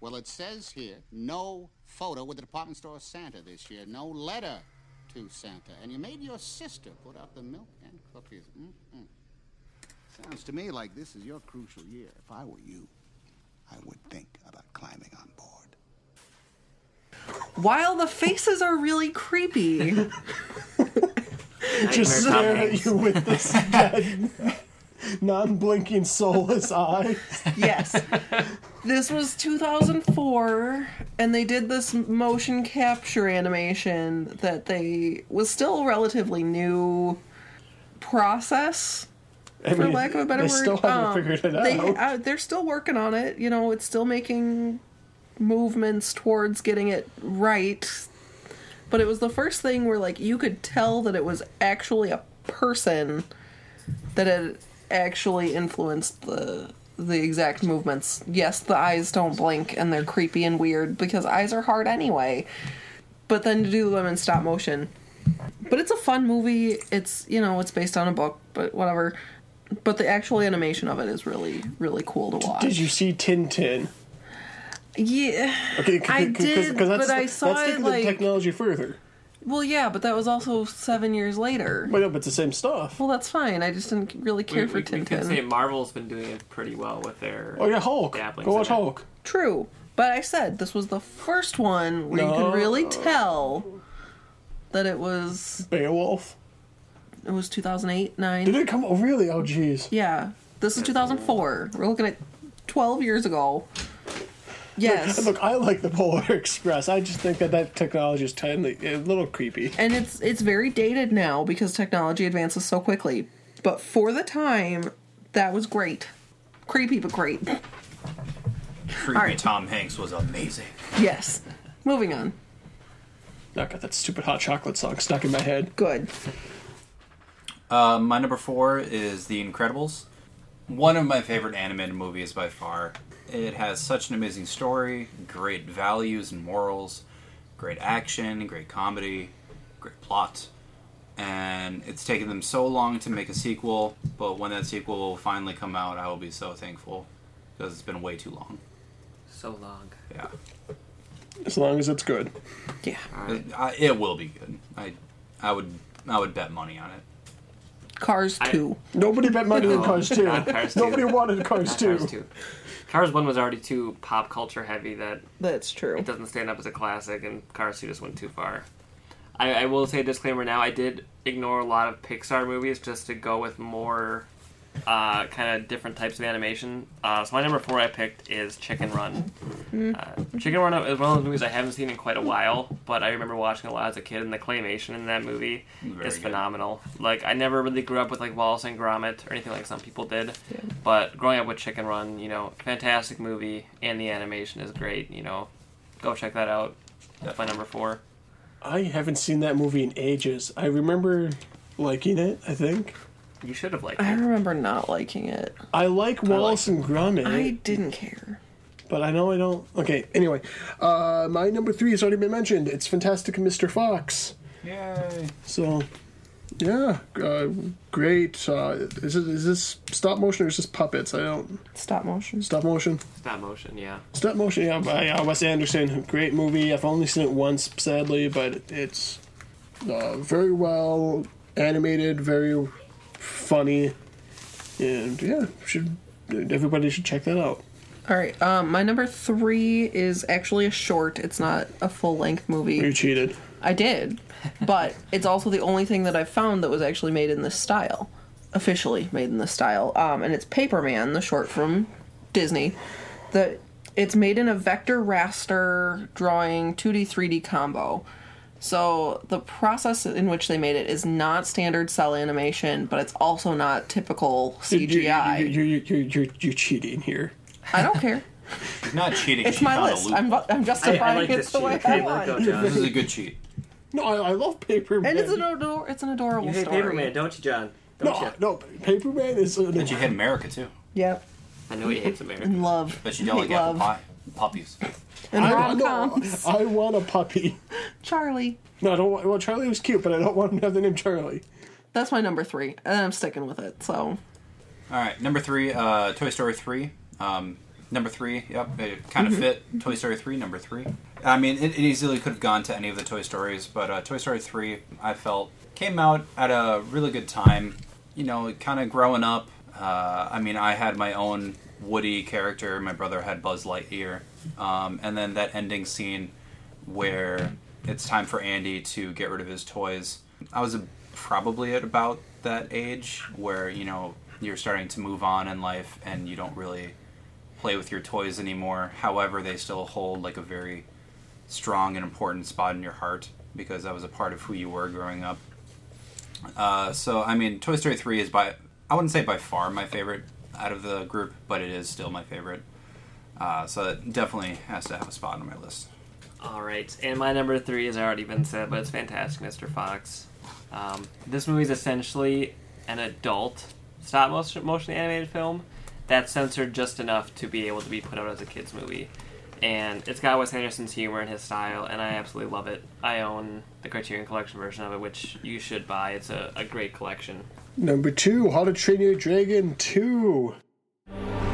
Well, it says here no photo with the department store Santa this year, no letter to Santa. And you made your sister put out the milk and cookies. Mm-mm. Sounds to me like this is your crucial year. If I were you, I would think about climbing on board. While the faces are really creepy. Just Nightmare Tom stare at you with this dead, non-blinking, soulless eye. yes. This was 2004 and they did this motion capture animation that they was still a relatively new process I for mean, lack of a better they word. still haven't Um, figured it They, uh, they're still working on it. You know, it's still making movements towards getting it right. But it was the first thing where, like, you could tell that it was actually a person that had actually influenced the the exact movements. Yes, the eyes don't blink and they're creepy and weird because eyes are hard anyway. But then to do them in stop motion. But it's a fun movie. It's, you know, it's based on a book, but whatever. But the actual animation of it is really, really cool to watch. Did you see Tintin? Yeah. Okay, c- I 'cause- did, 'cause that's, but I saw that's it taking like. the technology further. Well, yeah, but that was also seven years later. But no, but it's the same stuff. Well, that's fine. I just didn't really care we, for we, we can Tintin. say Marvel's been doing it pretty well with their. Oh yeah, Hulk. dabblings Go in watch it. Hulk. True. But I said this was the first one where you No. could really tell that it was Beowulf. it was 2008, 9. Did it come? Oh really? Oh jeez. Yeah. This is 2004. We're looking at 12 years ago. Yes. Look, I like the Polar Express. I just think that that technology is tiny, a little creepy. and it's it's very dated now because technology advances so quickly. But for the time, that was great. Creepy but great. Creepy All right. Tom Hanks was amazing. Yes. Moving on. I got that stupid hot chocolate song stuck in my head. Good. Uh, my number four is The Incredibles. One of my favorite animated movies by far. It has such an amazing story, great values and morals, great action, great comedy, great plot. And it's taken them so long to make a sequel, but when that sequel will finally come out, I will be so thankful because it's been way too long. So long. Yeah. As long as it's good. Yeah. It, I, it will be good. I, I would, I would bet money on it. Cars I- 2. Nobody bet money on Cars 2. not Cars 2. Nobody wanted Cars 2. Cars 2. Cars 1 was already too pop culture heavy that That's true. it doesn't stand up as a classic, and Cars 2 just went too far. I, I will say a disclaimer now, I did ignore a lot of Pixar movies just to go with more uh, kind of different types of animation. Uh, so my number four I picked is Chicken Run. Uh, Chicken Run is one of those movies I haven't seen in quite a while, but I remember watching a lot as a kid, and the claymation in that movie Very is good. phenomenal. Like I never really grew up with like Wallace and Gromit or anything like some people did, but growing up with Chicken Run, you know, fantastic movie, and the animation is great. You know, go check that out. That's my number four. I haven't seen that movie in ages. I remember liking it, I think. You should have liked it. I remember not liking it. I like Wallace and Gromit. I didn't care. but I know I don't. Okay, anyway, uh, my number three has already been mentioned. It's Fantastic Mr. Fox. Yay! So, yeah, uh, great. Uh, is it is this stop motion or is this puppets? I don't Stop motion. stop motion. Stop motion, yeah. Stop motion. Yeah, by uh, Wes Anderson. Great movie. I've only seen it once, sadly, but it's uh, very well animated, very funny, and yeah, should everybody should check that out. All right. Um, my number three is actually a short. It's not a full length movie. You cheated. I did, but it's also the only thing that I've found that was actually made in this style, officially made in this style. Um, and it's Paperman, the short from Disney. The it's made in a vector raster drawing 2D 3D combo. So the process in which they made it is not standard cell animation, but it's also not typical CGI. You, you, you, you, you're, you're cheating here. I don't care. She's not cheating. It's my list. A loop. I'm, bu- I'm justifying it the way I want. This is a good cheat. No, I, I love Paperman. And it's an ador- it's an adorable You hate story. Paperman, don't you, John? no, Don't you? no, Paperman is. An, But you hate America too. Yep. I know he hates America. And love. But you don't like Hate apple love. pie. Puppies. And I, rom no, coms. I want a puppy. Charlie. No, I don't want. Well, Charlie was cute, but I don't want him to have the name Charlie. That's my number three, and I'm sticking with it. So All right, number three, uh, Toy Story three. Um, number three, yep, it kind of fit. Toy Story three, number three. I mean, it, it easily could have gone to any of the Toy Stories, but uh, Toy Story three, I felt came out at a really good time. You know, kind of growing up. Uh, I mean, I had my own Woody character. My brother had Buzz Lightyear, um, and then that ending scene where it's time for Andy to get rid of his toys. I was probably at about that age where you know you're starting to move on in life and you don't really play with your toys anymore. However, they still hold like a very strong and important spot in your heart because that was a part of who you were growing up. Uh, so I mean, Toy Story three is by I wouldn't say by far my favorite out of the group, but it is still my favorite. Uh, so it definitely has to have a spot on my list. All right, and my number three has already been said, but it's fantastic, Mr. Fox. Um, this movie is essentially an adult stop motion, motion animated film that's censored just enough to be able to be put out as a kids movie, and it's got Wes Anderson's humor and his style, and I absolutely love it. I own the Criterion Collection version of it, which you should buy. It's a, a great collection. Number two, How to Train Your Dragon two. Dragons.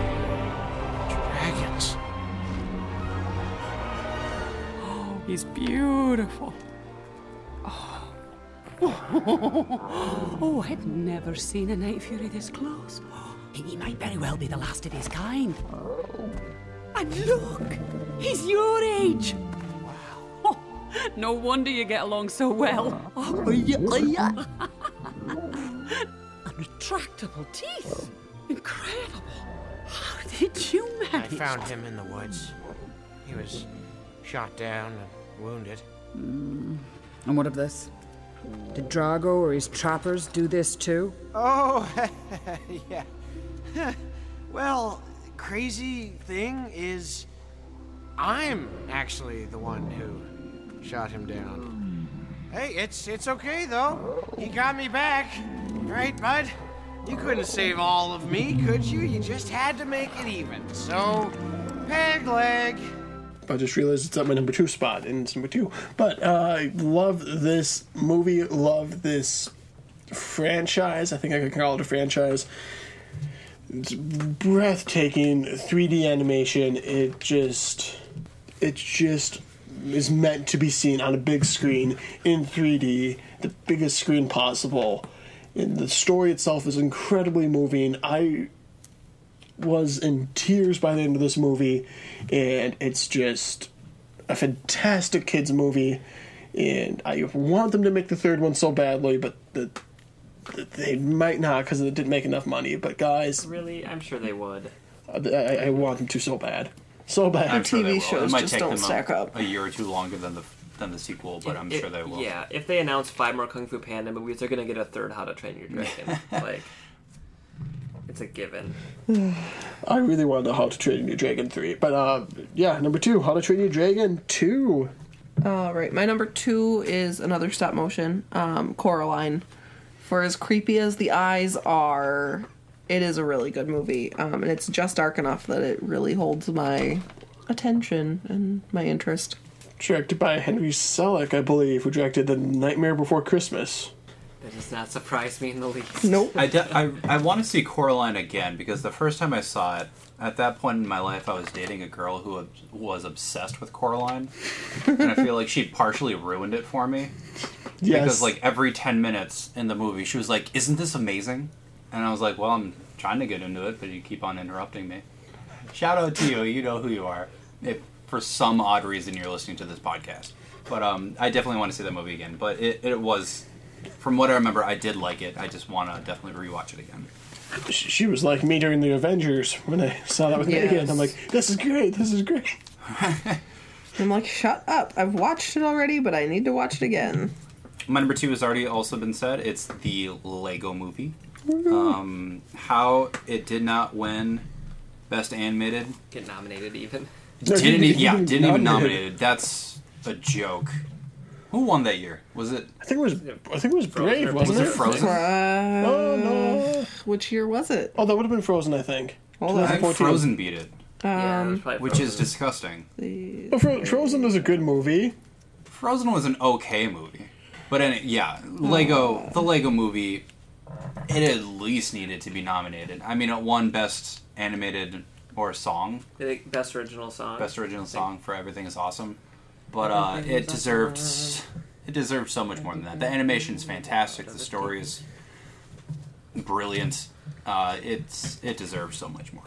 Oh, he's beautiful. Oh. oh, I've never seen a Night Fury this close. He might very well be the last of his kind. And look, he's your age. Wow. no wonder you get along so well. Oh, yeah, yeah. Unretractable teeth. Incredible. How did you manage? I found him in the woods. He was shot down and wounded. Mm. And what of this? Did Drago or his trappers do this too? Oh, yeah. well, crazy thing is, I'm actually the one who shot him down. Hey, it's it's okay though. He got me back, right, bud? You couldn't save all of me, could you? You just had to make it even. So, peg leg. I just realized it's at my number two spot, and it's number two. But uh, I love this movie. Love this franchise. I think I could call it a franchise. It's breathtaking 3D animation. It just, it just is meant to be seen on a big screen in 3D, the biggest screen possible. And the story itself is incredibly moving. I was in tears by the end of this movie, and it's just a fantastic kids movie. And I want them to make the third one so badly, but the, they might not because it didn't make enough money. But guys, Really, I'm sure they would. I, I, I want them to so bad, so bad. I'm sure they will. shows it might just take don't them stack a, up. a year or two longer than the than the sequel, but I'm If- sure they will. Yeah, if they announce five more Kung Fu Panda movies, they're gonna get a third How to Train Your Dragon. like, it's a given. I really want to know How to Train Your Dragon 3. But uh, yeah, number two, How to Train Your Dragon 2. All right, my number two is another stop motion, um, Coraline. For as creepy as the eyes are, it is a really good movie, um, and it's just dark enough that it really holds my attention and my interest. Directed by Henry Selick, I believe, who directed The Nightmare Before Christmas. That does not surprise me in the least. Nope. I, de- I, I want to see Coraline again because the first time I saw it, at that point in my life, I was dating a girl who was obsessed with Coraline, and I feel like she partially ruined it for me. Yes. Because like every ten minutes in the movie, she was like, "Isn't this amazing?" And I was like, "Well, I'm trying to get into it, but you keep on interrupting me." Shout out to you. You know who you are. If for some odd reason you're listening to this podcast, but um, I definitely want to see that movie again. But it, it was, from what I remember, I did like it. I just want to definitely rewatch it again. She she was like me during the Avengers when I saw that with Yes. Megan. I'm like, this is great, this is great. I'm like, shut up! I've watched it already, but I need to watch it again. My number two has already also been said. It's the Lego Movie. Um, how it did not win Best Animated. Get nominated even. Didn't even, yeah, didn't even nominated. nominated. That's a joke. Who won that year? Was it? I think it was I think it was Brave, wasn't Was it? it Frozen? Uh, Oh no. Which year was it? Oh, that would have been Frozen, I think. Hold on. I think Frozen beat it, Yeah, it was Um, probably which is Frozen. disgusting. But Fro- Frozen is a good movie. Frozen was an okay movie, but in, yeah, Lego, the Lego Movie, it at least needed to be nominated. I mean, it won Best Animated or Song, I think best original song. Best Original Song for Everything Is Awesome, but uh, Everything it is deserved it deserved so much more than that. The animation is fantastic. The story is brilliant. Uh, it's it deserves so much more.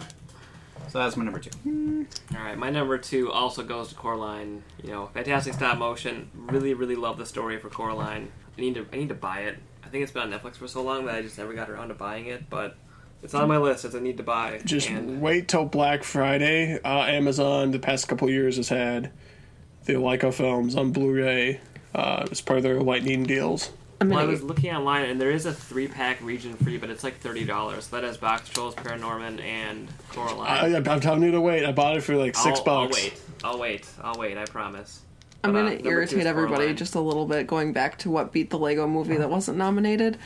So that's my number two. All right, my number two also goes to Coraline. You know, fantastic stop motion. Really, really love the story for Coraline. I need to, I need to buy it. I think it's been on Netflix for so long that I just never got around to buying it. But it's on my list as a need to buy. Just and wait till Black Friday. Uh, Amazon the past couple years has had the Laika films on Blu-ray uh, as part of their lightning deals. I'm well, I was looking online, and there is a three pack region free, but it's like thirty dollars. That has Boxtrolls, Paranorman, and Coraline. I, I'm telling you to wait. I bought it for like 6 I'll, bucks. I'll wait. I'll wait. I'll wait. I promise. I'm But, uh, gonna number two irritate everybody Coraline. just a little bit. Going back to what beat the Lego Movie that wasn't nominated,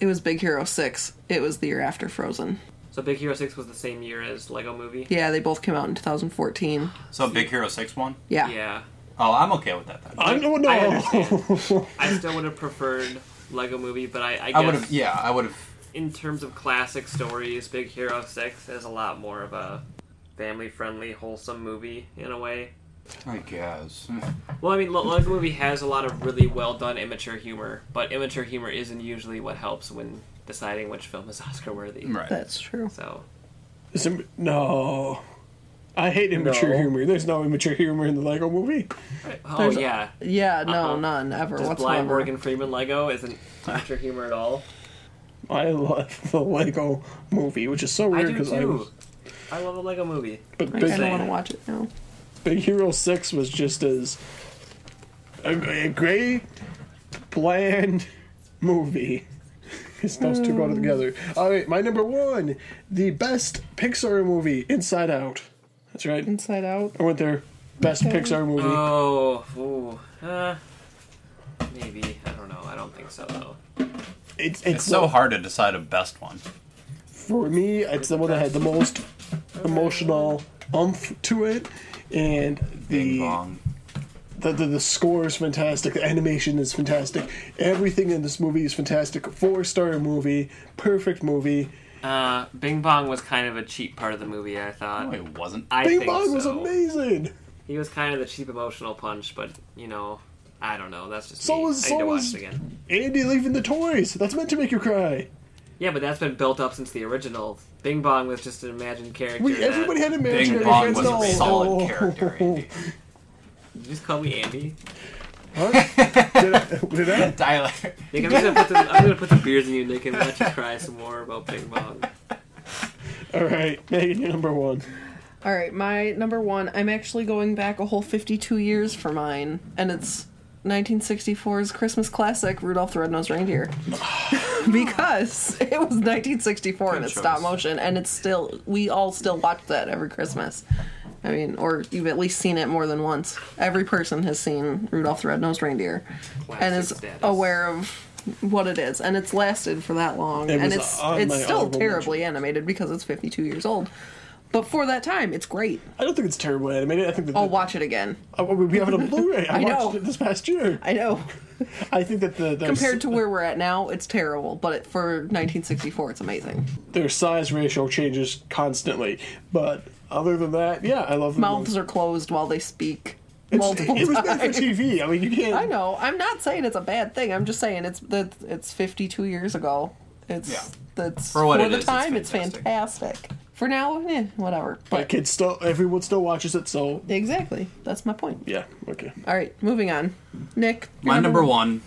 it was Big Hero Six. It was the year after Frozen. So Big Hero Six was the same year as Lego Movie. Yeah, they both came out in 2014. So Big Hero Six won. Yeah. Yeah. Oh, I'm okay with that then. I don't know. I understand. I still would have preferred Lego Movie, but I, I I guess would have. Yeah, I would have. in terms of classic stories, Big Hero Six is a lot more of a family-friendly, wholesome movie in a way. I guess. Well, I mean, Lego Movie has a lot of really well done immature humor, but immature humor isn't usually what helps when deciding which film is Oscar worthy. Right. That's true. So Is it- no. I hate immature No. humor. There's no immature humor in the Lego movie. Oh There's- yeah. Yeah, no, Uh-uh. none ever Just whatsoever. blind Morgan Freeman Lego isn't immature humor at all. I love the Lego movie, which is so I weird do because I, too. I love a Lego movie. But I Big, kind of want to watch it now. Big Hero 6 was just as a, a great, bland movie. Because those two go mm. together. All right, my number one, the best Pixar movie, Inside Out. That's right. Inside Out. I went there. Best Okay. Pixar movie. Oh, ooh, uh, maybe. I don't know. I don't think so though. it's, it's, It's so hard to decide a best one. For me, it's the one that had the most emotional umph to it, and the the, the the score is fantastic. The animation is fantastic. Everything in this movie is fantastic. Four star movie, perfect movie. Uh, Bing Bong was kind of a cheap part of the movie. I thought. No, it wasn't. I Bing think Bong was amazing. He was kind of the cheap emotional punch, but you know, I don't know. That's just So me. was I need to so watch was it again. Andy leaving the toys. That's meant to make you cry. Yeah, but that's been built up since the original. Bing Bong was just an imagined character. We, everybody had imaginary Bing Bong friends. was a No. solid character, Andy. Did you just call me Andy? What? did, I, did I? Tyler. Nick, I'm, just gonna put the, I'm gonna put the beers in you, Nick, and let you cry some more about Bing Bong. All right, Megan, you're number one. All right, my number one. I'm actually going back a whole 52 years for mine, and it's 1964's Christmas classic, Rudolph the Red-Nosed Reindeer, because it was 1964 and it's stop motion and it's still we all still watch that every Christmas. I mean, or you've at least seen it more than once. Every person has seen Rudolph the Red-Nosed Reindeer, and is status. aware of what it is, and it's lasted for that long, It and was it's on it's still honorable terribly animated because it's 52 years old. But for that time, it's great. I don't think it's terrible animated. I think that I'll the, watch it again. Oh, we have it on Blu-ray. I, I know. watched it this past year. I know. I think that the their, Compared to where we're at now, it's terrible. But it, for 1964, it's amazing. their size ratio changes constantly. But other than that, yeah, I love the Mouths are closed while they speak It's, multiple it was made for. TV. I mean, you can't. I know. I'm not saying it's a bad thing. I'm just saying it's that it's 52 years ago. It's Yeah. that's For what for it the is, time. It's fantastic. fantastic. For now, eh, whatever. But kids still, everyone still watches it. So Exactly. That's my point. yeah, okay. All right, moving on. Nick, your My number one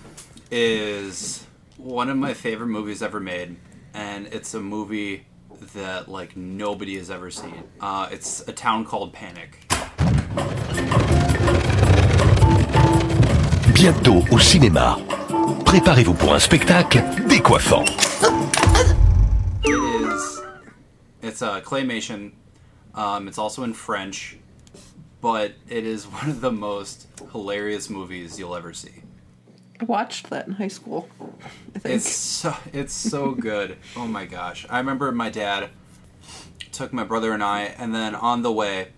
is one of my favorite movies ever made, and it's a movie that like nobody has ever seen. Uh, it's a town called Panic. Bientôt au cinéma. Préparez-vous pour un spectacle décoiffant. It is. It's a claymation. Um, it's also in French, but it is one of the most hilarious movies you'll ever see. Watched that in high school. I think. It's so it's so good. Oh my gosh! I remember my dad took my brother and I, and then on the way,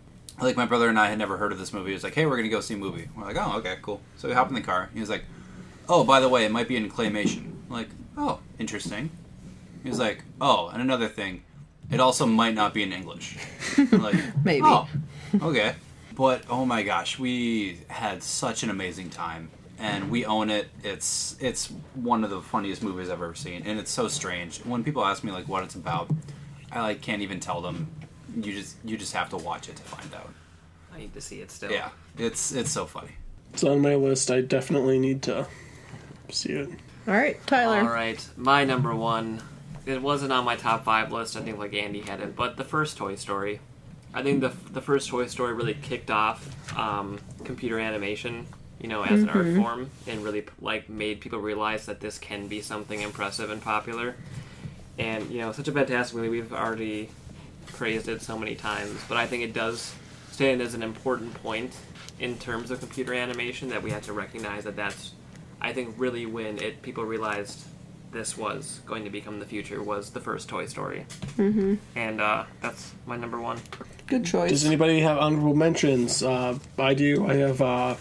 like my brother and I had never heard of this movie. He was like, "Hey, we're gonna go see a movie." We're like, "Oh, okay, cool." So we hop in the car. He was like, "Oh, by the way, it might be in claymation." I'm like, "Oh, interesting." He was like, "Oh, and another thing, it also might not be in English." I'm like, Maybe. "Oh, okay." But oh my gosh, we had such an amazing time, and we own it. It's it's one of the funniest movies I've ever seen, and it's so strange. When people ask me like what it's about, I like can't even tell them. You just you just have to watch it to find out. I need to see it still. Yeah, it's it's so funny. It's on my list. I definitely need to see it. All right, Tyler. All right, my number one. It wasn't on my top five list. I think like Andy had it, but the first Toy Story. I think the the first Toy Story really kicked off um, computer animation, you know, as an art Mhm. form, and really like made people realize that this can be something impressive and popular. And you know, such a fantastic movie. We've already praised it so many times, but I think it does stand as an important point in terms of computer animation that we have to recognize that that's I think really when it people realized this was going to become the future was the first Toy Story, Mhm. and uh, that's my number one. Good choice. Does anybody have honorable mentions? Uh, I do. I have uh,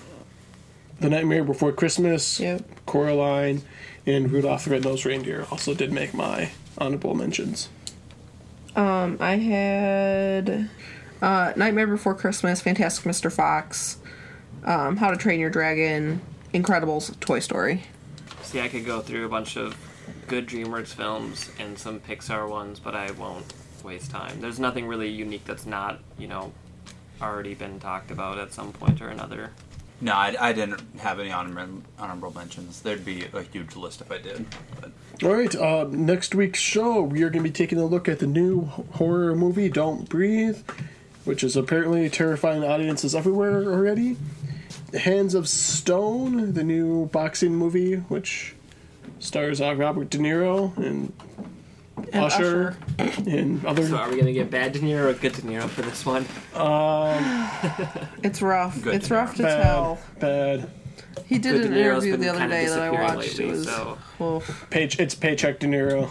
The Nightmare Before Christmas, Coraline, and Rudolph the Red-Nosed Reindeer. Also did make my honorable mentions. Um, I had uh, Nightmare Before Christmas, Fantastic Mr. Fox, um, How to Train Your Dragon, Incredibles, Toy Story. See, I could go through a bunch of good DreamWorks films and some Pixar ones, but I won't waste time. There's nothing really unique that's not, you know, already been talked about at some point or another. No, I, I didn't have any honorable mentions. There'd be a huge list if I did. But All right, uh, next week's show, we are going to be taking a look at the new horror movie, Don't Breathe, which is apparently terrifying audiences everywhere already. Hands of Stone, the new boxing movie, which stars uh, Robert De Niro and, And Usher, and other. So, are we gonna get bad De Niro or good De Niro for this one? Um, It's rough. Good it's to rough to bad, tell. Bad. He did Good an interview the other kinda day that I disappearing watched. lately, it was. so- oof. Page, it's Paycheck De Niro.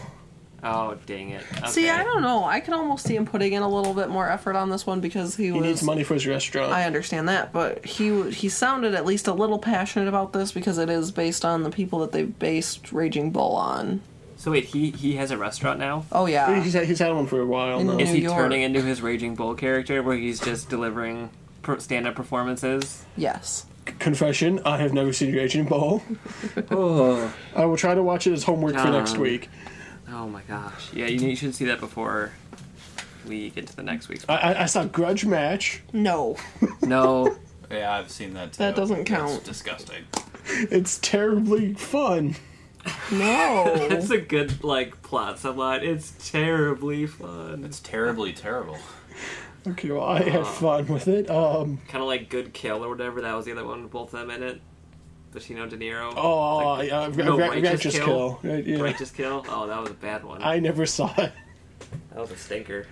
Oh, dang it. Okay. See, I don't know. I can almost see him putting in a little bit more effort on this one because he, He was. needs money for his restaurant. I understand that, but he he sounded at least a little passionate about this because it is based on the people that they based Raging Bull on. So wait, he he has a restaurant now. Oh yeah, He's had, he's had one for a while In now. Is he York. turning into his Raging Bull character where he's just delivering per- stand-up performances? yes. confession: I have never seen Raging Bull. Oh. I will try to watch it as homework for next week. Oh my gosh. Yeah, you, you should see that before we get to the next week's. I, I, I saw Grudge Match. No. No. Yeah, I've seen that. Too. That doesn't It's count. disgusting. It's terribly fun. No. That's a good like plot subline. It's terribly fun. It's terribly terrible. Okay, well, I had fun with it. Um, Kind of like Good Kill or whatever. That was the other one. with Both of them in it. Pacino, De Niro. Oh, It's yeah, no, Ra- Righteous Kill, right, yeah. Righteous Kill. Oh, that was a bad one. I never saw it. That was a stinker.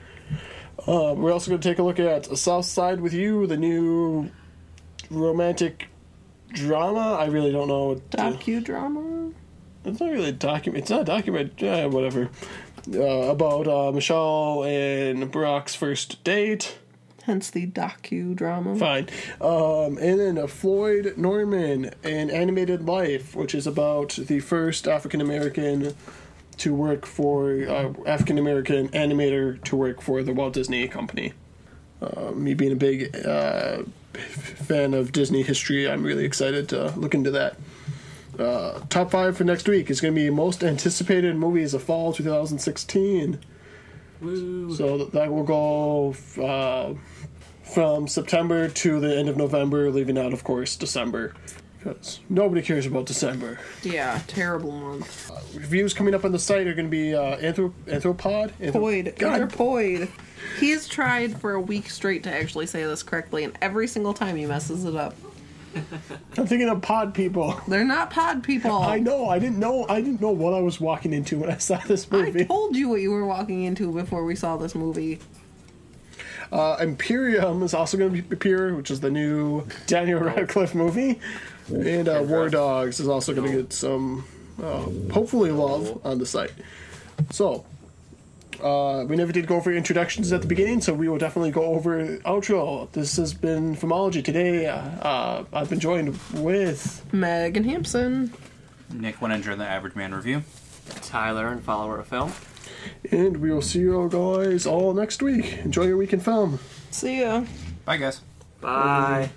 Uh, we're also going to take a look at Southside with You, the new romantic drama. I really don't know. What to- Docudrama? It's not really a document. It's not a document. Yeah, whatever. Uh, about uh, Michelle and Barack's first date. Hence the docudrama. Fine. Um, and then uh, Floyd Norman, An Animated Life, which is about the first African American to work for, uh, African American animator to work for the Walt Disney Company. Uh, me being a big uh, fan of Disney history, I'm really excited to look into that. Uh, top five for next week is going to be most anticipated movies of fall 2016. Woo. So th- that will go uh, from September to the end of November, leaving out, of course, December. Because nobody cares about December. Yeah, terrible month. Reviews coming up on the site are going to be uh, Anthrop- Anthropod. Anthro- Poid. Anthropoid. He's tried for a week straight to actually say this correctly, and every single time he messes it up. I'm thinking of pod people. They're not pod people. I know. I didn't know. I didn't know what I was walking into when I saw this movie. I told you what you were walking into before we saw this movie. Uh, Imperium is also going to appear, which is the new Daniel Radcliffe movie, and uh, War Dogs is also going to get some, uh, hopefully, love on the site. So, uh, we never did go over introductions at the beginning, so we will definitely go over outro. This has been Filmology today. Uh, uh, I've been joined with Megan Hampson. Nick Winninger, and the Average Man Review. Tyler and follower of film. and we will see you guys all next week. Enjoy your week in film. See ya. Bye, guys. Bye.